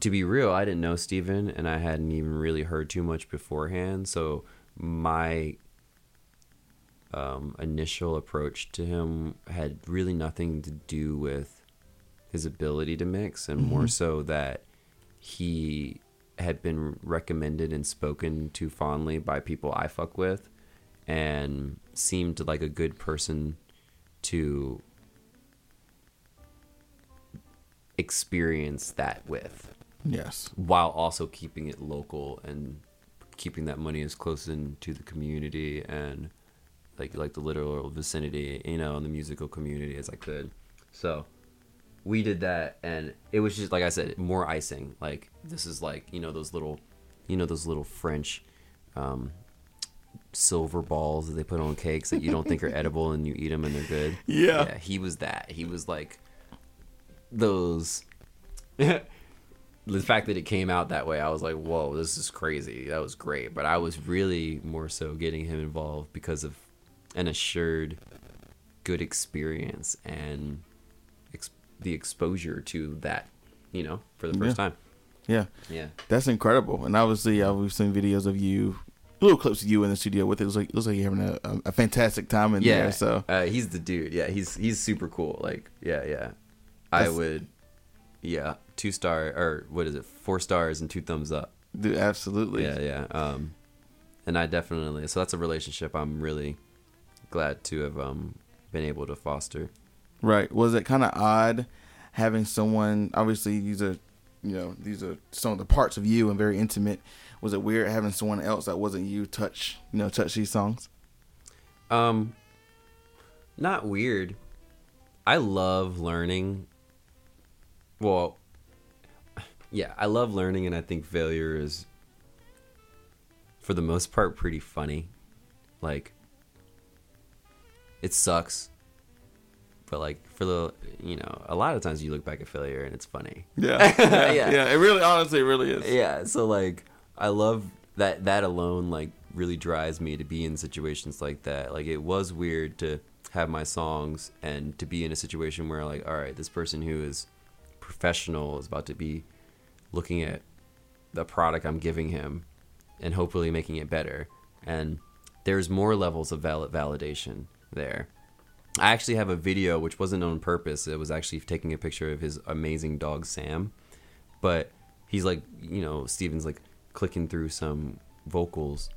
S2: to be real, I didn't know Steven and I hadn't even really heard too much beforehand. So my um, initial approach to him had really nothing to do with his ability to mix, and more so that he had been recommended and spoken to fondly by people I fuck with, and seemed like a good person to experience that with
S1: Yes.
S2: while also keeping it local and keeping that money as close in to the community and like like the literal vicinity, you know, and the musical community as I could. So we did that and it was just like I said, more icing. Like this is like, you know, those little you know, those little French um silver balls that they put on cakes that you don't think are edible and you eat them and they're good.
S1: Yeah.
S2: Yeah, he was that. He was like those the fact that it came out that way, I was like, "Whoa, this is crazy." That was great, but I was really more so getting him involved because of an assured good experience and ex- the exposure to that, you know, for the first
S1: Yeah.
S2: time.
S1: Yeah.
S2: Yeah,
S1: That's incredible. And obviously, uh, we've seen videos of you, little clips of you in the studio with it. It was like it was like you're having a, a, a fantastic time in
S2: yeah.
S1: there. So
S2: uh, he's the dude. Yeah, he's he's super cool. Like, yeah, yeah. I would, yeah, two star or what is it, four stars and two thumbs up.
S1: dude, absolutely.
S2: Yeah, yeah. Um, and I definitely so that's a relationship I'm really glad to have um been able to foster.
S1: Right. Was it kind of odd having someone? Obviously, these are, you know, these are some of the parts of you and very intimate. Was it weird having someone else that wasn't you touch, you know, touch these songs?
S2: Um, not weird. I love learning. Well, yeah, I love learning, and I think failure is, for the most part, pretty funny. Like, it sucks, but like for the you know, a lot of times you look back at failure and it's funny.
S1: Yeah. Yeah.
S2: Yeah.
S1: yeah. It really, honestly, it really is.
S2: yeah so like i love that that alone like really drives me to be in situations like that like it was weird to have my songs and to be in a situation where like all right this person who is professional is about to be looking at the product i'm giving him and hopefully making it better and there's more levels of valid validation there I actually have a video which wasn't on purpose. It was actually taking a picture of his amazing dog Sam, but he's like, you know, Steven's like clicking through some vocals,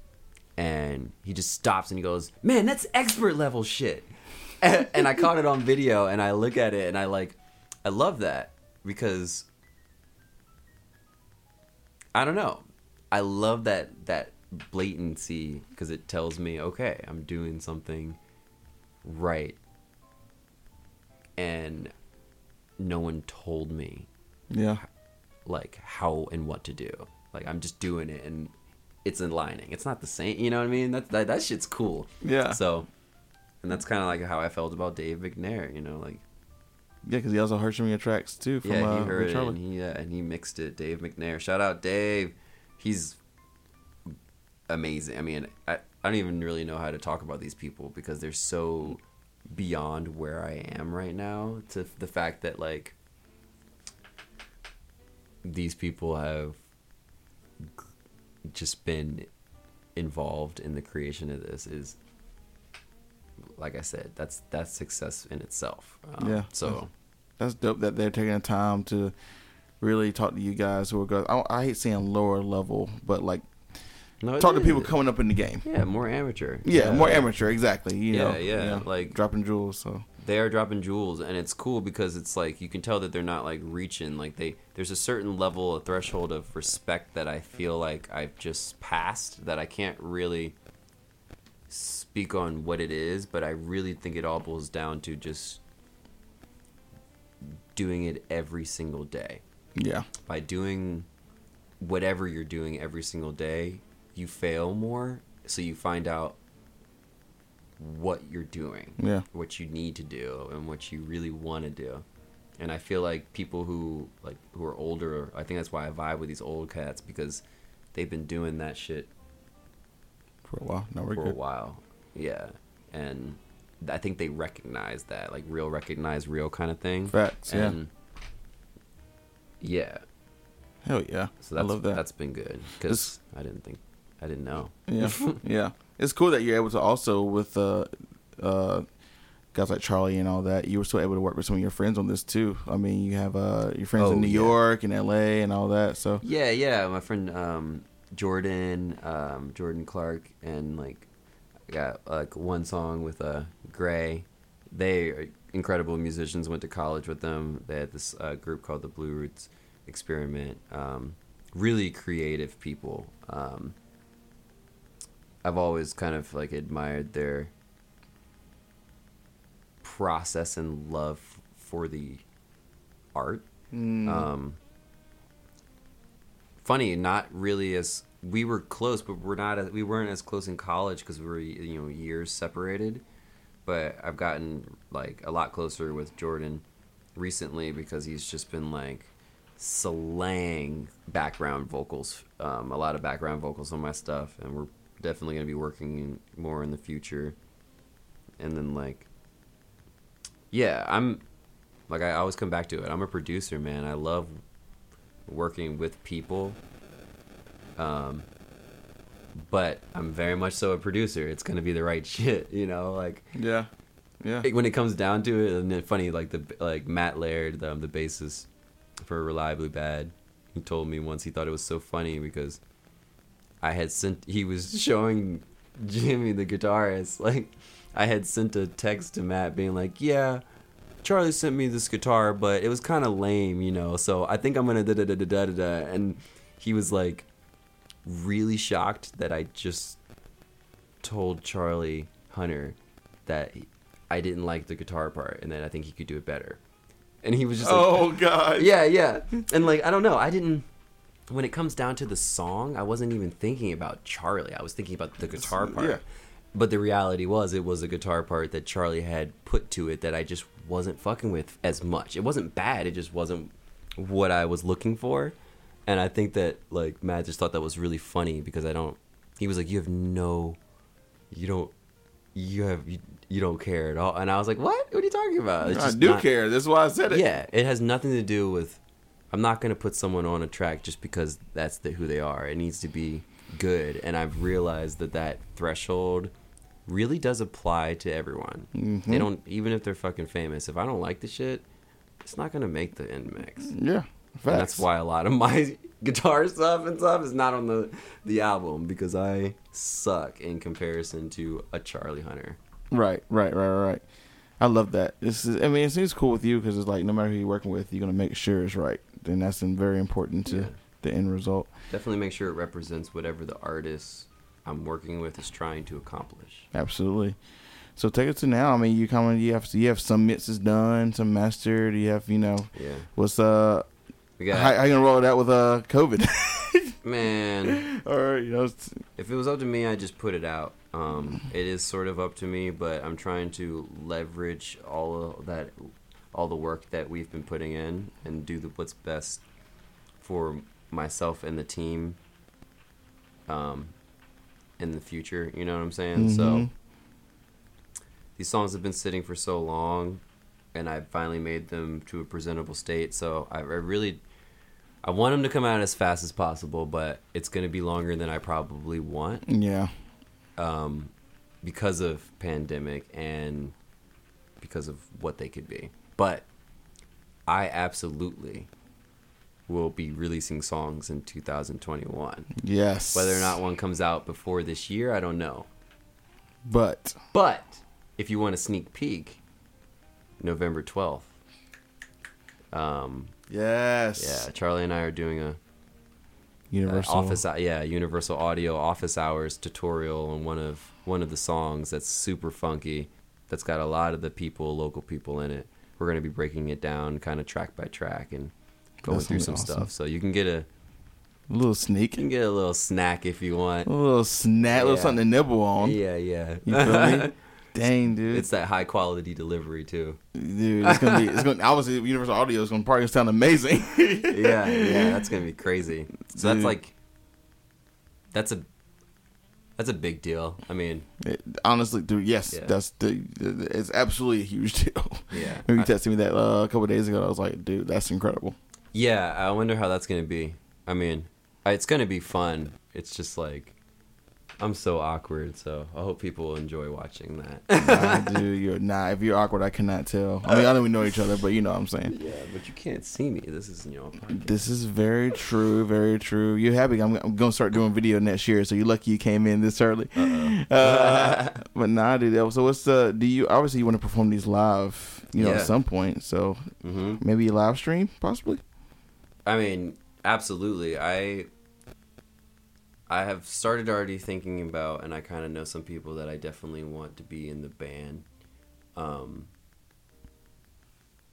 S2: and he just stops and he goes, "Man, that's expert level shit." And, and I caught it on video, and I look at it, and I like, I love that because I don't know, I love that that blatancy because it tells me, okay, I'm doing something right and no one told me
S1: Yeah.
S2: like how and what to do. Like i'm just doing it and it's aligning. It's not the same you know what i mean? That that, that shit's cool.
S1: Yeah.
S2: so and that's kind of like how i felt about dave mcnair you know like
S1: Yeah, because he also heard some of your tracks too. From,
S2: yeah
S1: uh,
S2: he heard
S1: Ray
S2: it and he, yeah, and he mixed it dave mcnair. Shout out dave. He's amazing. I mean I, I don't even really know how to talk about these people because they're so beyond where i am right now to the fact that like these people have just been involved in the creation of this is like i said that's that's success in itself um,
S1: Yeah.
S2: so
S1: That's dope that they're taking the time to really talk to you guys who are guys. I, I hate saying lower level, but like
S2: no,
S1: talk to people coming up in the game.
S2: yeah more amateur
S1: Yeah, more amateur, exactly. You
S2: Yeah,
S1: know,
S2: yeah,
S1: you know,
S2: like-
S1: dropping jewels. So
S2: they are dropping jewels and it's cool because it's like you can tell that they're not like reaching like they there's a certain level of threshold of respect that i feel like i've just passed that i can't really speak on what it is but i really think it all boils down to just doing it every single day
S1: yeah,
S2: by doing whatever you're doing every single day, you fail more. So you find out what you're doing,
S1: Yeah.
S2: what you need to do, and what you really want to do. and I feel like people who like who are older, I think that's why I vibe with these old cats because they've been doing that shit
S1: For a while. No, we're
S2: for a while. Yeah, and I think they recognize that, like real recognize real kind of thing.
S1: Facts, yeah.
S2: And yeah,
S1: Hell yeah.
S2: so
S1: I love that.
S2: that's been good because I didn't think I didn't know.
S1: Yeah, yeah. It's cool that you're able to also with uh, uh, guys like Charlie and all that. You were still able to work with some of your friends on this too. I mean, you have uh, your friends
S2: Oh,
S1: in New
S2: yeah.
S1: York and L.A. and all that. So
S2: Yeah, yeah. My friend um, Jordan, um, Jordan Clark, and like I got like one song with uh, Gray. They are incredible musicians. Went to college with them. They had this uh, group called the Blue Roots Experiment. Um, really creative people. Um, I've always kind of like admired their process and love for the art.
S1: mm,
S2: Um, funny, not really as we were close, but we're not. As, we weren't as close in college because we were you know years separated. But I've gotten like a lot closer with Jordan recently because he's just been like slang background vocals, um, a lot of background vocals on my stuff, and we're definitely gonna be working in, more in the future. And then like, yeah, I'm like I always come back to it. I'm a producer, man. I love working with people. Um, but I'm very much so a producer. It's gonna be the right shit, you know. Like
S1: yeah, yeah.
S2: when it comes down to it, and then funny, like the like Matt Laird, the, the bassist for Reliably Bad, he told me once he thought it was so funny because I had sent he was showing Jimmy the guitarist like I had sent a text to Matt being like, yeah. Charlie sent me this guitar, but it was kind of lame, you know. So I think I'm gonna da da da da da da da. And he was like, really shocked that I just told Charlie Hunter that I didn't like the guitar part and that I think he could do it better. And he was just like,
S1: oh god.
S2: yeah, yeah. And like, I don't know. I didn't. When it comes down to the song, I wasn't even thinking about Charlie. I was thinking about the guitar part.
S1: yeah.
S2: But the reality was, it was a guitar part that Charlie had put to it that I just wasn't fucking with as much. It wasn't bad. It just wasn't what I was looking for. And I think that like Matt just thought that was really funny because I don't. He was like, "You have no, you don't, you have you, you don't care at all." And I was like, "What? What are you talking about?" It's
S1: I
S2: just
S1: do
S2: not-
S1: care. That's why I said it.
S2: yeah, it has nothing to do with. I'm not going to put someone on a track just because that's the, who they are. It needs to be good, and I've realized that that threshold really does apply to everyone.
S1: Mm-hmm.
S2: They don't even if they're fucking famous. If I don't like the shit, it's not going to make the end mix.
S1: Yeah.
S2: That's why a lot of my guitar stuff and stuff is not on the the album because I suck in comparison to a Charlie Hunter.
S1: Right, right, right, right, right. I love that. This is. I mean, it seems cool with you because it's like no matter who you're working with, you're gonna make sure it's right. And that's very important to
S2: Yeah.
S1: the end result.
S2: Definitely make sure it represents whatever the artist I'm working with is trying to accomplish.
S1: Absolutely. So take it to now. I mean, you coming? You have you have some mixes done, some mastered. You have you know
S2: Yeah.
S1: what's uh
S2: We got
S1: how, how you gonna roll it out with uh COVID?
S2: man.
S1: or you know
S2: If it was up to me, I'd just put it out. Um, it is sort of up to me, but I'm trying to leverage all of that, all the work that we've been putting in, and do the, what's best for myself and the team. Um, in the future, you know what I'm saying? So
S1: Mhm.
S2: these songs have been sitting for so long, and I finally made them to a presentable state. So I, I really, I want them to come out as fast as possible, but it's going to be longer than I probably want
S1: yeah.
S2: um, because of pandemic and because of what they could be. But I absolutely will be releasing songs in 2021.
S1: Yes.
S2: Whether or not one comes out before this year, I don't know.
S1: But
S2: But if you want a sneak peek, November 12th. Um,
S1: yes.
S2: yeah, Charlie and I are doing a uh,
S1: Universal
S2: office yeah universal audio office hours tutorial on one of one of the songs that's super funky that's got a lot of the people local people in it we're going to be breaking it down kind of track by track and going
S1: That's
S2: through some
S1: awesome.
S2: stuff so you can get a
S1: A little sneak.
S2: you can get a little snack if you want
S1: A little snack, a little something to nibble on.
S2: yeah yeah
S1: You feel me? Dang, dude.
S2: It's that high quality delivery too.
S1: dude, it's gonna be. It's gonna. Obviously, Universal Audio is gonna probably sound amazing.
S2: Yeah, yeah, that's gonna be crazy. So that's like, that's a, that's a big deal. I mean,
S1: It- honestly, dude, yes,
S2: Yeah.
S1: that's the. It's absolutely a huge deal.
S2: Yeah.
S1: when you texted me that uh, a couple days ago, I was like, dude, that's incredible.
S2: yeah, I wonder how that's gonna be. I mean, it's gonna be fun. It's just like, I'm so awkward, so I hope people enjoy watching that.
S1: nah, dude, you're nah. If you're awkward, I cannot tell. I mean, I know we know each other, but you know what I'm saying.
S2: yeah, but you can't see me. This is you know. podcast.
S1: This is very true, very true. You're happy. I'm, I'm gonna start doing video next year, so you're lucky you came in this early. Uh, but nah, dude. So what's the? Do you obviously you want to perform these live? You know,
S2: Yeah.
S1: at some point. So
S2: hmm
S1: maybe a live stream, possibly.
S2: I mean, absolutely. I I have started already thinking about, and I kind of know some people that I definitely want to be in the band. Um,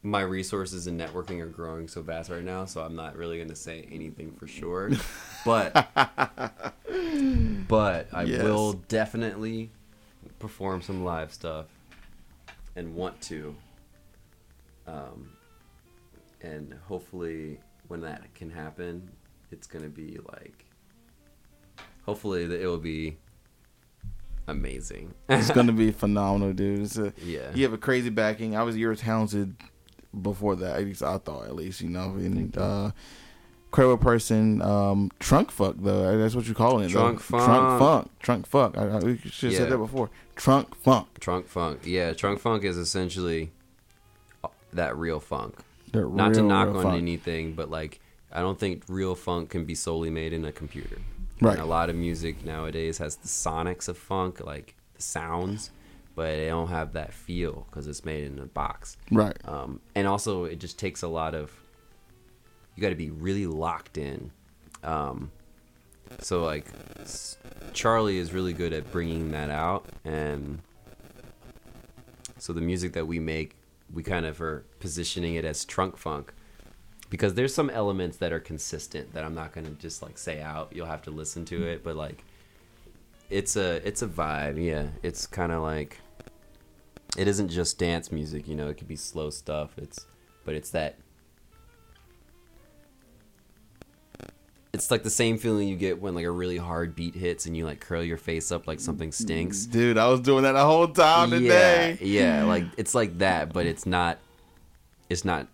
S2: my resources and networking are growing so fast right now, so I'm not really going to say anything for sure. but but I
S1: Yes.
S2: will definitely perform some live stuff and want to. Um, and hopefully when that can happen it's gonna be like hopefully that it will be amazing
S1: It's gonna be phenomenal, dude. It's a,
S2: yeah
S1: you have a crazy backing. I was you were talented before that. At least I thought, at least you know. And uh, incredible person. Um, trunk fuck though. That's what you call it. though.
S2: Trunk
S1: Trunk
S2: funk.
S1: funk. Trunk funk. I, I we should have
S2: Yeah.
S1: said that before. Trunk funk.
S2: trunk funk yeah trunk funk is essentially uh, that real funk not to knock on
S1: funk.
S2: anything but like i don't think real funk can be solely made in a computer
S1: Right.
S2: and a lot of music nowadays has the sonics of funk like the sounds but they don't have that feel because it's made in a box
S1: Right.
S2: um, and also it just takes a lot of you got to be really locked in um, so like charlie is really good at bringing that out and so the music that we make we kind of are positioning it as trunk funk because there's some elements that are consistent that i'm not going to just like say out. You'll have to listen to it but like it's a it's a vibe yeah. It's kind of like it isn't just dance music you know it could be slow stuff. It's but it's that it's like the same feeling you get when like a really hard beat hits and you like curl your face up like something stinks.
S1: Dude, I was doing that the whole time
S2: yeah
S1: today.
S2: yeah like it's like that but it's not it's not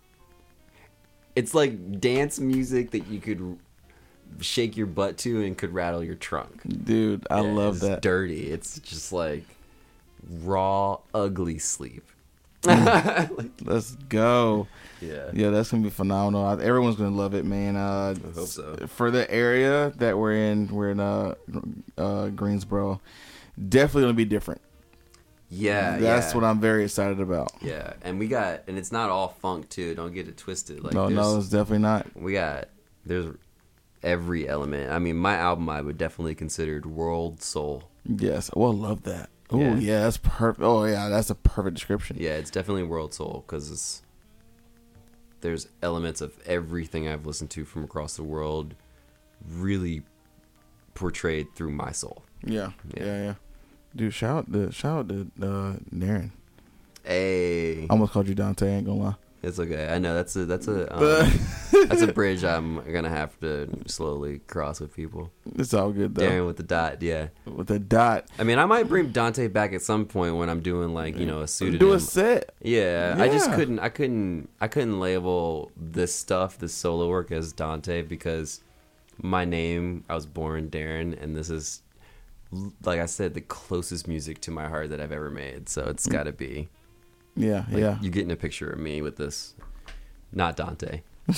S2: it's like dance music that you could shake your butt to and could rattle your trunk
S1: Dude, I
S2: Yeah,
S1: love
S2: it's
S1: that.
S2: dirty it's just like raw ugly sleep
S1: Let's go.
S2: yeah
S1: Yeah, that's gonna be phenomenal. I- Everyone's gonna love it, man. Uh,
S2: I hope so.
S1: For the area that we're in, we're in uh, uh, Greensboro. Definitely gonna be different.
S2: Yeah
S1: that's
S2: yeah.
S1: what I'm very excited about.
S2: yeah and we got and it's not all funk too don't get it twisted like
S1: no, no, it's definitely not.
S2: we got there's every element i mean my album i would definitely considered world soul
S1: Yes, oh, well, love that. Oh
S2: Yeah.
S1: yeah. that's perfect. Oh yeah, that's a perfect description.
S2: Yeah, it's definitely World Soul because it's there's elements of everything I've listened to from across the world really portrayed through my soul.
S1: yeah,
S2: Yeah.
S1: yeah, yeah. Dude, shout out to shout out to uh, Daron.
S2: Hey,
S1: I almost called you Dante. I ain't gonna lie.
S2: it's okay. I know that's a that's a um, that's a bridge I'm gonna have to slowly cross with people.
S1: it's all good though.
S2: Daron with the dot, yeah.
S1: With the dot,
S2: I mean, I might bring Dante back at some point when I'm doing like you know a pseudonym.
S1: do a set.
S2: Yeah, yeah, I just couldn't. I couldn't. I couldn't label this stuff, this solo work, as Dante because my name. I was born Daron, and this is, like I said, the closest music to my heart that I've ever made. So it's got to be.
S1: Yeah,
S2: Like,
S1: yeah.
S2: You're getting a picture of me with this, not Dante.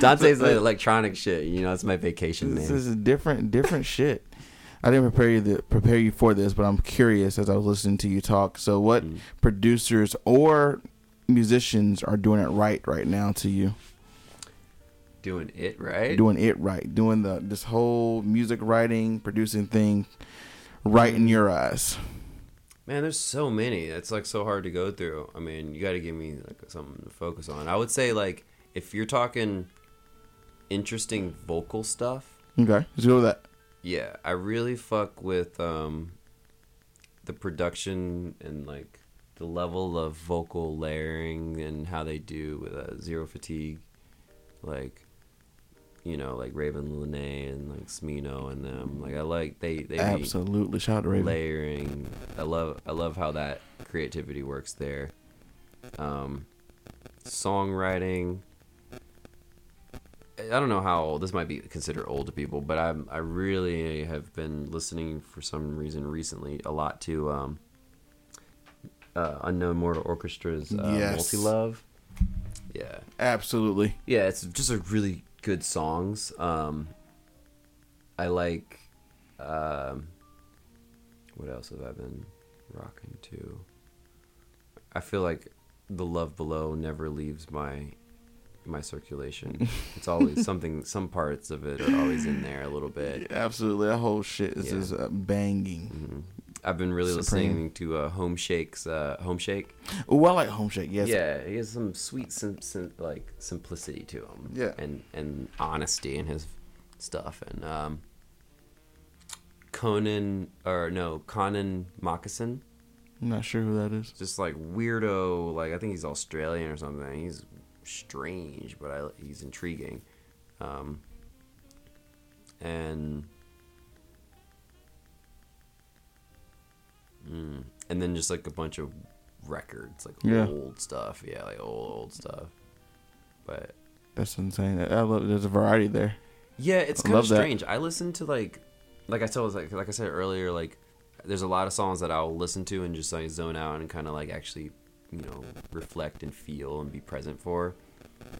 S2: Dante's the electronic shit. You know, it's my vacation
S1: This
S2: name.
S1: is different, different shit. I didn't prepare you the, prepare you for this, but I'm curious as I was listening to you talk. So, what
S2: Mm.
S1: producers or musicians are doing it right right now to you?
S2: Doing it right.
S1: Doing it right, doing the this whole music writing, producing thing right in your eyes.
S2: Man, there's so many. It's like so hard to go through. I mean, you got to give me like something to focus on. I would say like if you're talking interesting vocal stuff,
S1: Okay, let's go with that.
S2: yeah, I really fuck with um the production and like the level of vocal layering and how they do with uh, Zero Fatigue, like you know, like Ravyn Lenae and like Smino and them. Like I like they they
S1: Absolutely. Shout out to Raven.
S2: layering. I love I love how that creativity works there. Um, songwriting. I don't know how old this might be considered old to people, but I'm I really have been listening for some reason recently a lot to um, uh, Unknown Mortal Orchestra's uh,
S1: Yes.
S2: Multi Love. Yeah,
S1: Absolutely.
S2: yeah, it's just a really good songs. Um, I like. Um, what else have I been rocking to? I feel like the love below never leaves my my circulation. it's always something. Some parts of it are always in there a little bit.
S1: Absolutely. That whole shit is
S2: Yeah.
S1: just uh, banging.
S2: Mhm. I've been really
S1: Supreme.
S2: listening to uh, Home Shake's uh, Home Shake.
S1: Oh, I like Home Shake. Yes.
S2: Yeah, he has some sweet, sim- sim- like simplicity to him.
S1: Yeah.
S2: and and honesty in his stuff. And um, Conan or no Connan Mockasin,
S1: I'm not sure who that is.
S2: just like weirdo. Like I think he's Australian or something. He's strange, but I, he's intriguing. Um, and mm, and then just like a bunch of records, like
S1: Yeah.
S2: old stuff. Yeah, like old old stuff. But
S1: That's insane. I love. There's a variety there.
S2: yeah, it's kind of
S1: love that.
S2: strange. I listen to like, like I told, like like I said earlier, like there's a lot of songs that I'll listen to and just like zone out and kind of like actually, you know, reflect and feel and be present for.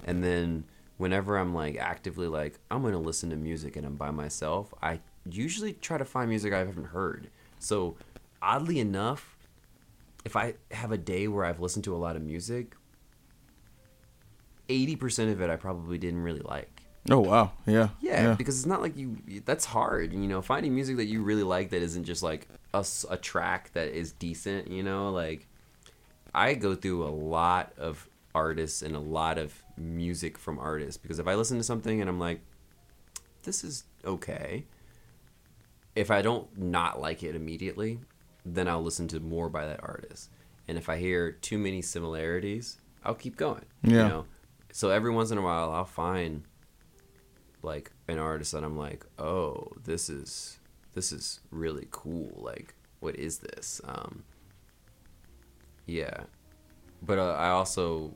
S2: And then whenever I'm like actively like I'm gonna listen to music and I'm by myself, I usually try to find music I haven't heard. So oddly enough, if I have a day where I've listened to a lot of music, eighty percent of it I probably didn't really like.
S1: Oh wow. Yeah.
S2: Yeah, Yeah, because it's not like you. That's hard, you know. Finding music that you really like that isn't just like a track that is decent, you know. Like I go through a lot of artists and a lot of music from artists because if I listen to something and I'm like, this is okay. If I don't not like it immediately, then I'll listen to more by that artist. And if I hear too many similarities, I'll keep going. You
S1: Yeah.
S2: know? So every once in a while, I'll find like an artist that I'm like, oh, this is this is really cool. Like, what is this? Um, yeah, but uh, I also,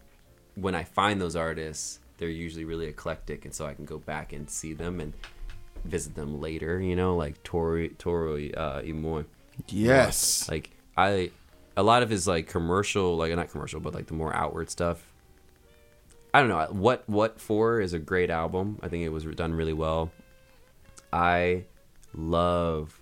S2: when I find those artists, they're usually really eclectic, and so I can go back and see them and visit them later. You know, like Tori Toro uh, y Moi.
S1: Yes.
S2: Like I, a lot of his like commercial, like not commercial, but like the more outward stuff. I don't know what what for is a great album. I think it was done really well. I love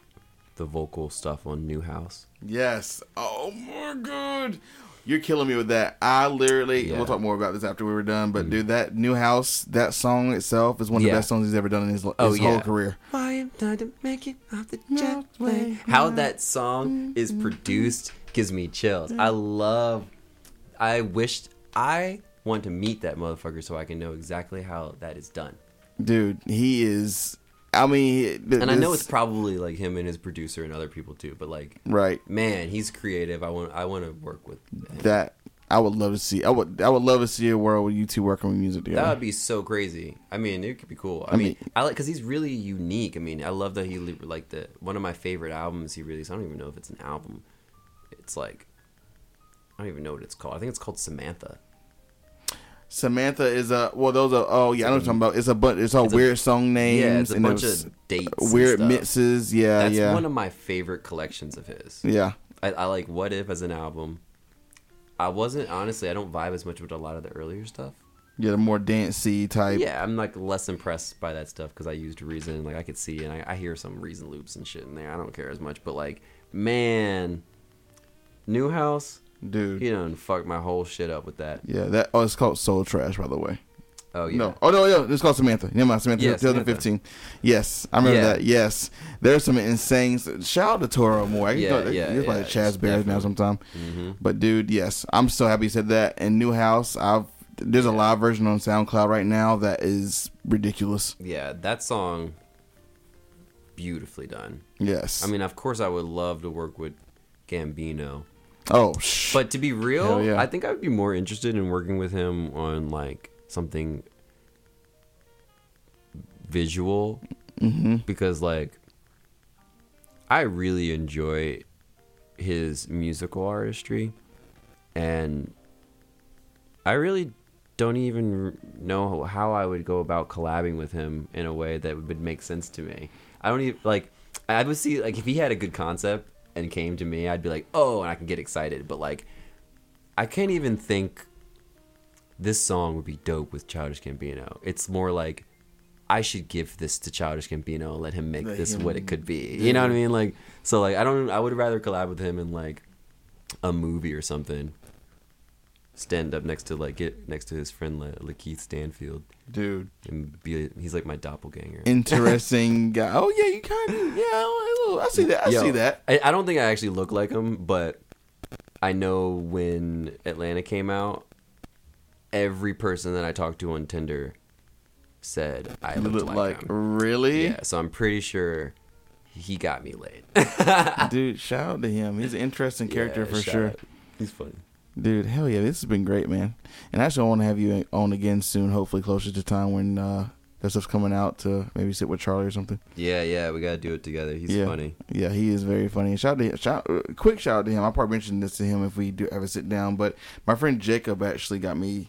S2: the vocal stuff on New House.
S1: Yes. Oh my god. You're killing me with that. I literally
S2: Yeah. Mm.
S1: we'll talk more about this after we were done, but dude, that new house, that song itself is one of the best songs he's ever done in his, his
S2: Oh,
S1: whole
S2: yeah.
S1: career.
S2: I am trying to make it off the
S1: jet
S2: jet
S1: plane.
S2: plane. How that song is produced gives me chills. I love. I wished I want to meet that motherfucker so I can know exactly how that is done.
S1: Dude, he is I mean, th-
S2: And I know
S1: this-
S2: it's probably like him and his producer and other people too, but like,
S1: right.
S2: man, he's creative. I want I want to work with him.
S1: That I would love to see. I would I would love to see a world where you two working with music together.
S2: That would be so crazy. I mean, it could be cool. I,
S1: I
S2: mean,
S1: mean-
S2: I like because he's really unique. I mean, I love that he like the one of my favorite albums he released. I don't even know if it's an album. It's like I don't even know what it's called. I think it's called Samantha.
S1: Samantha is a well. Those are oh yeah. I know what you're talking about. It's a bunch. It's all
S2: It's a-
S1: weird song names.
S2: yeah, it's a
S1: and
S2: bunch of dates,
S1: weird mixes. Yeah,
S2: That's
S1: yeah,
S2: one of my favorite collections of his.
S1: yeah.
S2: I, I like What If as an album. I wasn't honestly. I don't vibe as much with a lot of the earlier stuff.
S1: Yeah, the more dancey type.
S2: Yeah, I'm like less impressed by that stuff because I used Reason. Like I could see and I, I hear some Reason loops and shit in there. I don't care as much, but like, man, New House,
S1: dude.
S2: he done fucked my whole shit up with that.
S1: Yeah, that. Oh, it's called Soul Trash, by the way.
S2: Oh yeah,
S1: No. Oh no, yeah, it's called Samantha. Never mind, Samantha.
S2: Yeah,
S1: 2015. Yes, I remember
S2: Yeah.
S1: that. Yes, there's some insane. Shout out to Toro y Moi. I
S2: Yeah,
S1: go,
S2: yeah,
S1: He's
S2: yeah,
S1: like Chaz Bears now sometime.
S2: hmm
S1: But dude, yes, I'm so happy you said that. And New House, I've there's a live version on SoundCloud right now that is ridiculous.
S2: yeah. That song, beautifully done.
S1: Yes.
S2: I mean, of course, I would love to work with Gambino.
S1: Oh, sh-
S2: But to be real,
S1: yeah.
S2: I think I would be more interested in working with him on like something visual
S1: hmm
S2: because like I really enjoy his musical artistry and I really don't even know how I would go about collabing with him in a way that would make sense to me. I don't even like I would see like if he had a good concept and came to me, I'd be like, "Oh," and I can get excited, but like I can't even think this song would be dope with Childish Gambino. It's more like I should give this to Childish Gambino and let him make
S1: Let
S2: this
S1: him
S2: what it could be. You know what I mean? Like so like I don't I would rather collab with him in like a movie or something. Stand up next to like get next to his friend La- LaKeith Stanfield
S1: dude,
S2: and be he's like my doppelganger.
S1: interesting guy. Oh yeah, you kind of yeah. I, see that. I
S2: Yo,
S1: see that.
S2: I, I don't think I actually look like him, but I know when Atlanta came out, every person that I talked to on Tinder said I looked
S1: look
S2: like,
S1: like
S2: him.
S1: really,
S2: Yeah, so I'm pretty sure he got me laid.
S1: dude. Shout out to him. He's an interesting character
S2: Yeah,
S1: for sure.
S2: out. He's funny.
S1: Dude, hell yeah, this has been great, man. And actually, I want to have you on again soon. Hopefully, closer to time when uh, that stuff's coming out to maybe sit with Charlie or something.
S2: Yeah, yeah, we gotta do it together. He's
S1: yeah.
S2: funny.
S1: Yeah, he is very funny. And Shout out to shout, uh, quick shout out to him. I'll probably mention this to him if we do ever sit down. But my friend Jacob actually got me.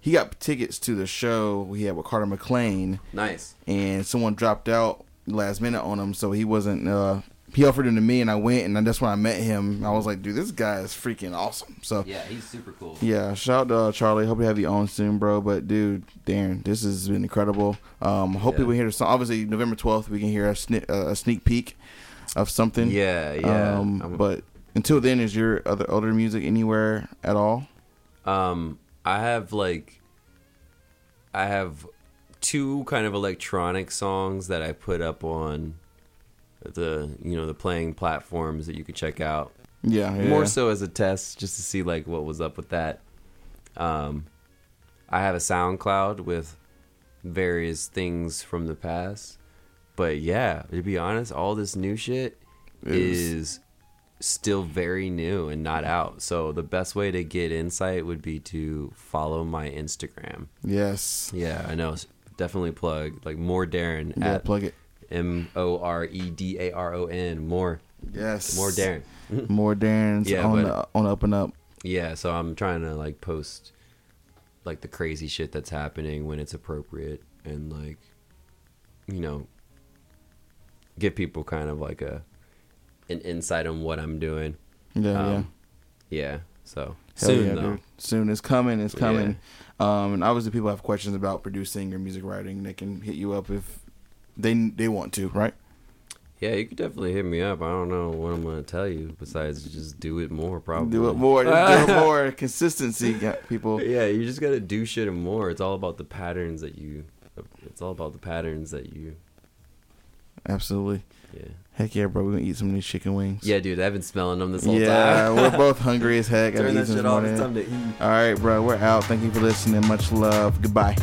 S1: He got tickets to the show we had with Carter McLean,
S2: Nice.
S1: and someone dropped out last minute on him, so he wasn't. Uh, he offered him to me, and I went, and that's when I met him. I was like, dude, this guy is freaking awesome. So
S2: Yeah, he's super cool.
S1: yeah, shout out to uh, Charlie. Hope you have you on soon, bro. But dude, Daron, this has been incredible. Um, hope
S2: Yeah.
S1: people hear the song. Obviously, November twelfth, we can hear a, sni- uh, a sneak peek of something.
S2: Yeah, yeah.
S1: Um, but until then, is your other older music anywhere at all?
S2: Um, I have like, I have two kind of electronic songs that I put up on the you know the playing platforms that you could check out.
S1: Yeah, yeah.
S2: More so as a test, just to see like what was up with that. Um, I have a SoundCloud with various things from the past, but yeah, to be honest, all this new shit
S1: Is-
S2: is still very new and not out. So the best way to get insight would be to follow my Instagram.
S1: Yes.
S2: Yeah, I know. Definitely plug like more Daron
S1: Yeah,
S2: at
S1: plug it.
S2: M O R E D A R O N. More,
S1: Yes.
S2: more Daron.
S1: More Daron's
S2: Yeah,
S1: on
S2: but-
S1: the on the up and up.
S2: Yeah, so I'm trying to like post like the crazy shit that's happening when it's appropriate and like you know give people kind of like a an insight on what I'm doing.
S1: Yeah, yeah.
S2: Um, Yeah. So
S1: Hell
S2: soon
S1: yeah,
S2: though.
S1: dude. Soon it's coming. It's coming. Um, and obviously, people have questions about producing or music writing. They can hit you up if they they want to, right?
S2: Yeah, you could definitely hit me up. I don't know what I'm gonna tell you besides just do it more probably.
S1: Do it more. Do it more. Consistency, people.
S2: Yeah, you just gotta do shit more. It's all about the patterns that you. It's all about the patterns that you.
S1: Absolutely.
S2: Yeah.
S1: Heck yeah, bro. We're gonna eat some of these chicken wings.
S2: Yeah, dude. I've been smelling them this whole
S1: yeah,
S2: time.
S1: we're both hungry as heck. Gotta
S2: Turn
S1: eat
S2: that
S1: some
S2: shit off. It's time to eat.
S1: All right, bro. We're out. Thank you for listening. Much love. Goodbye.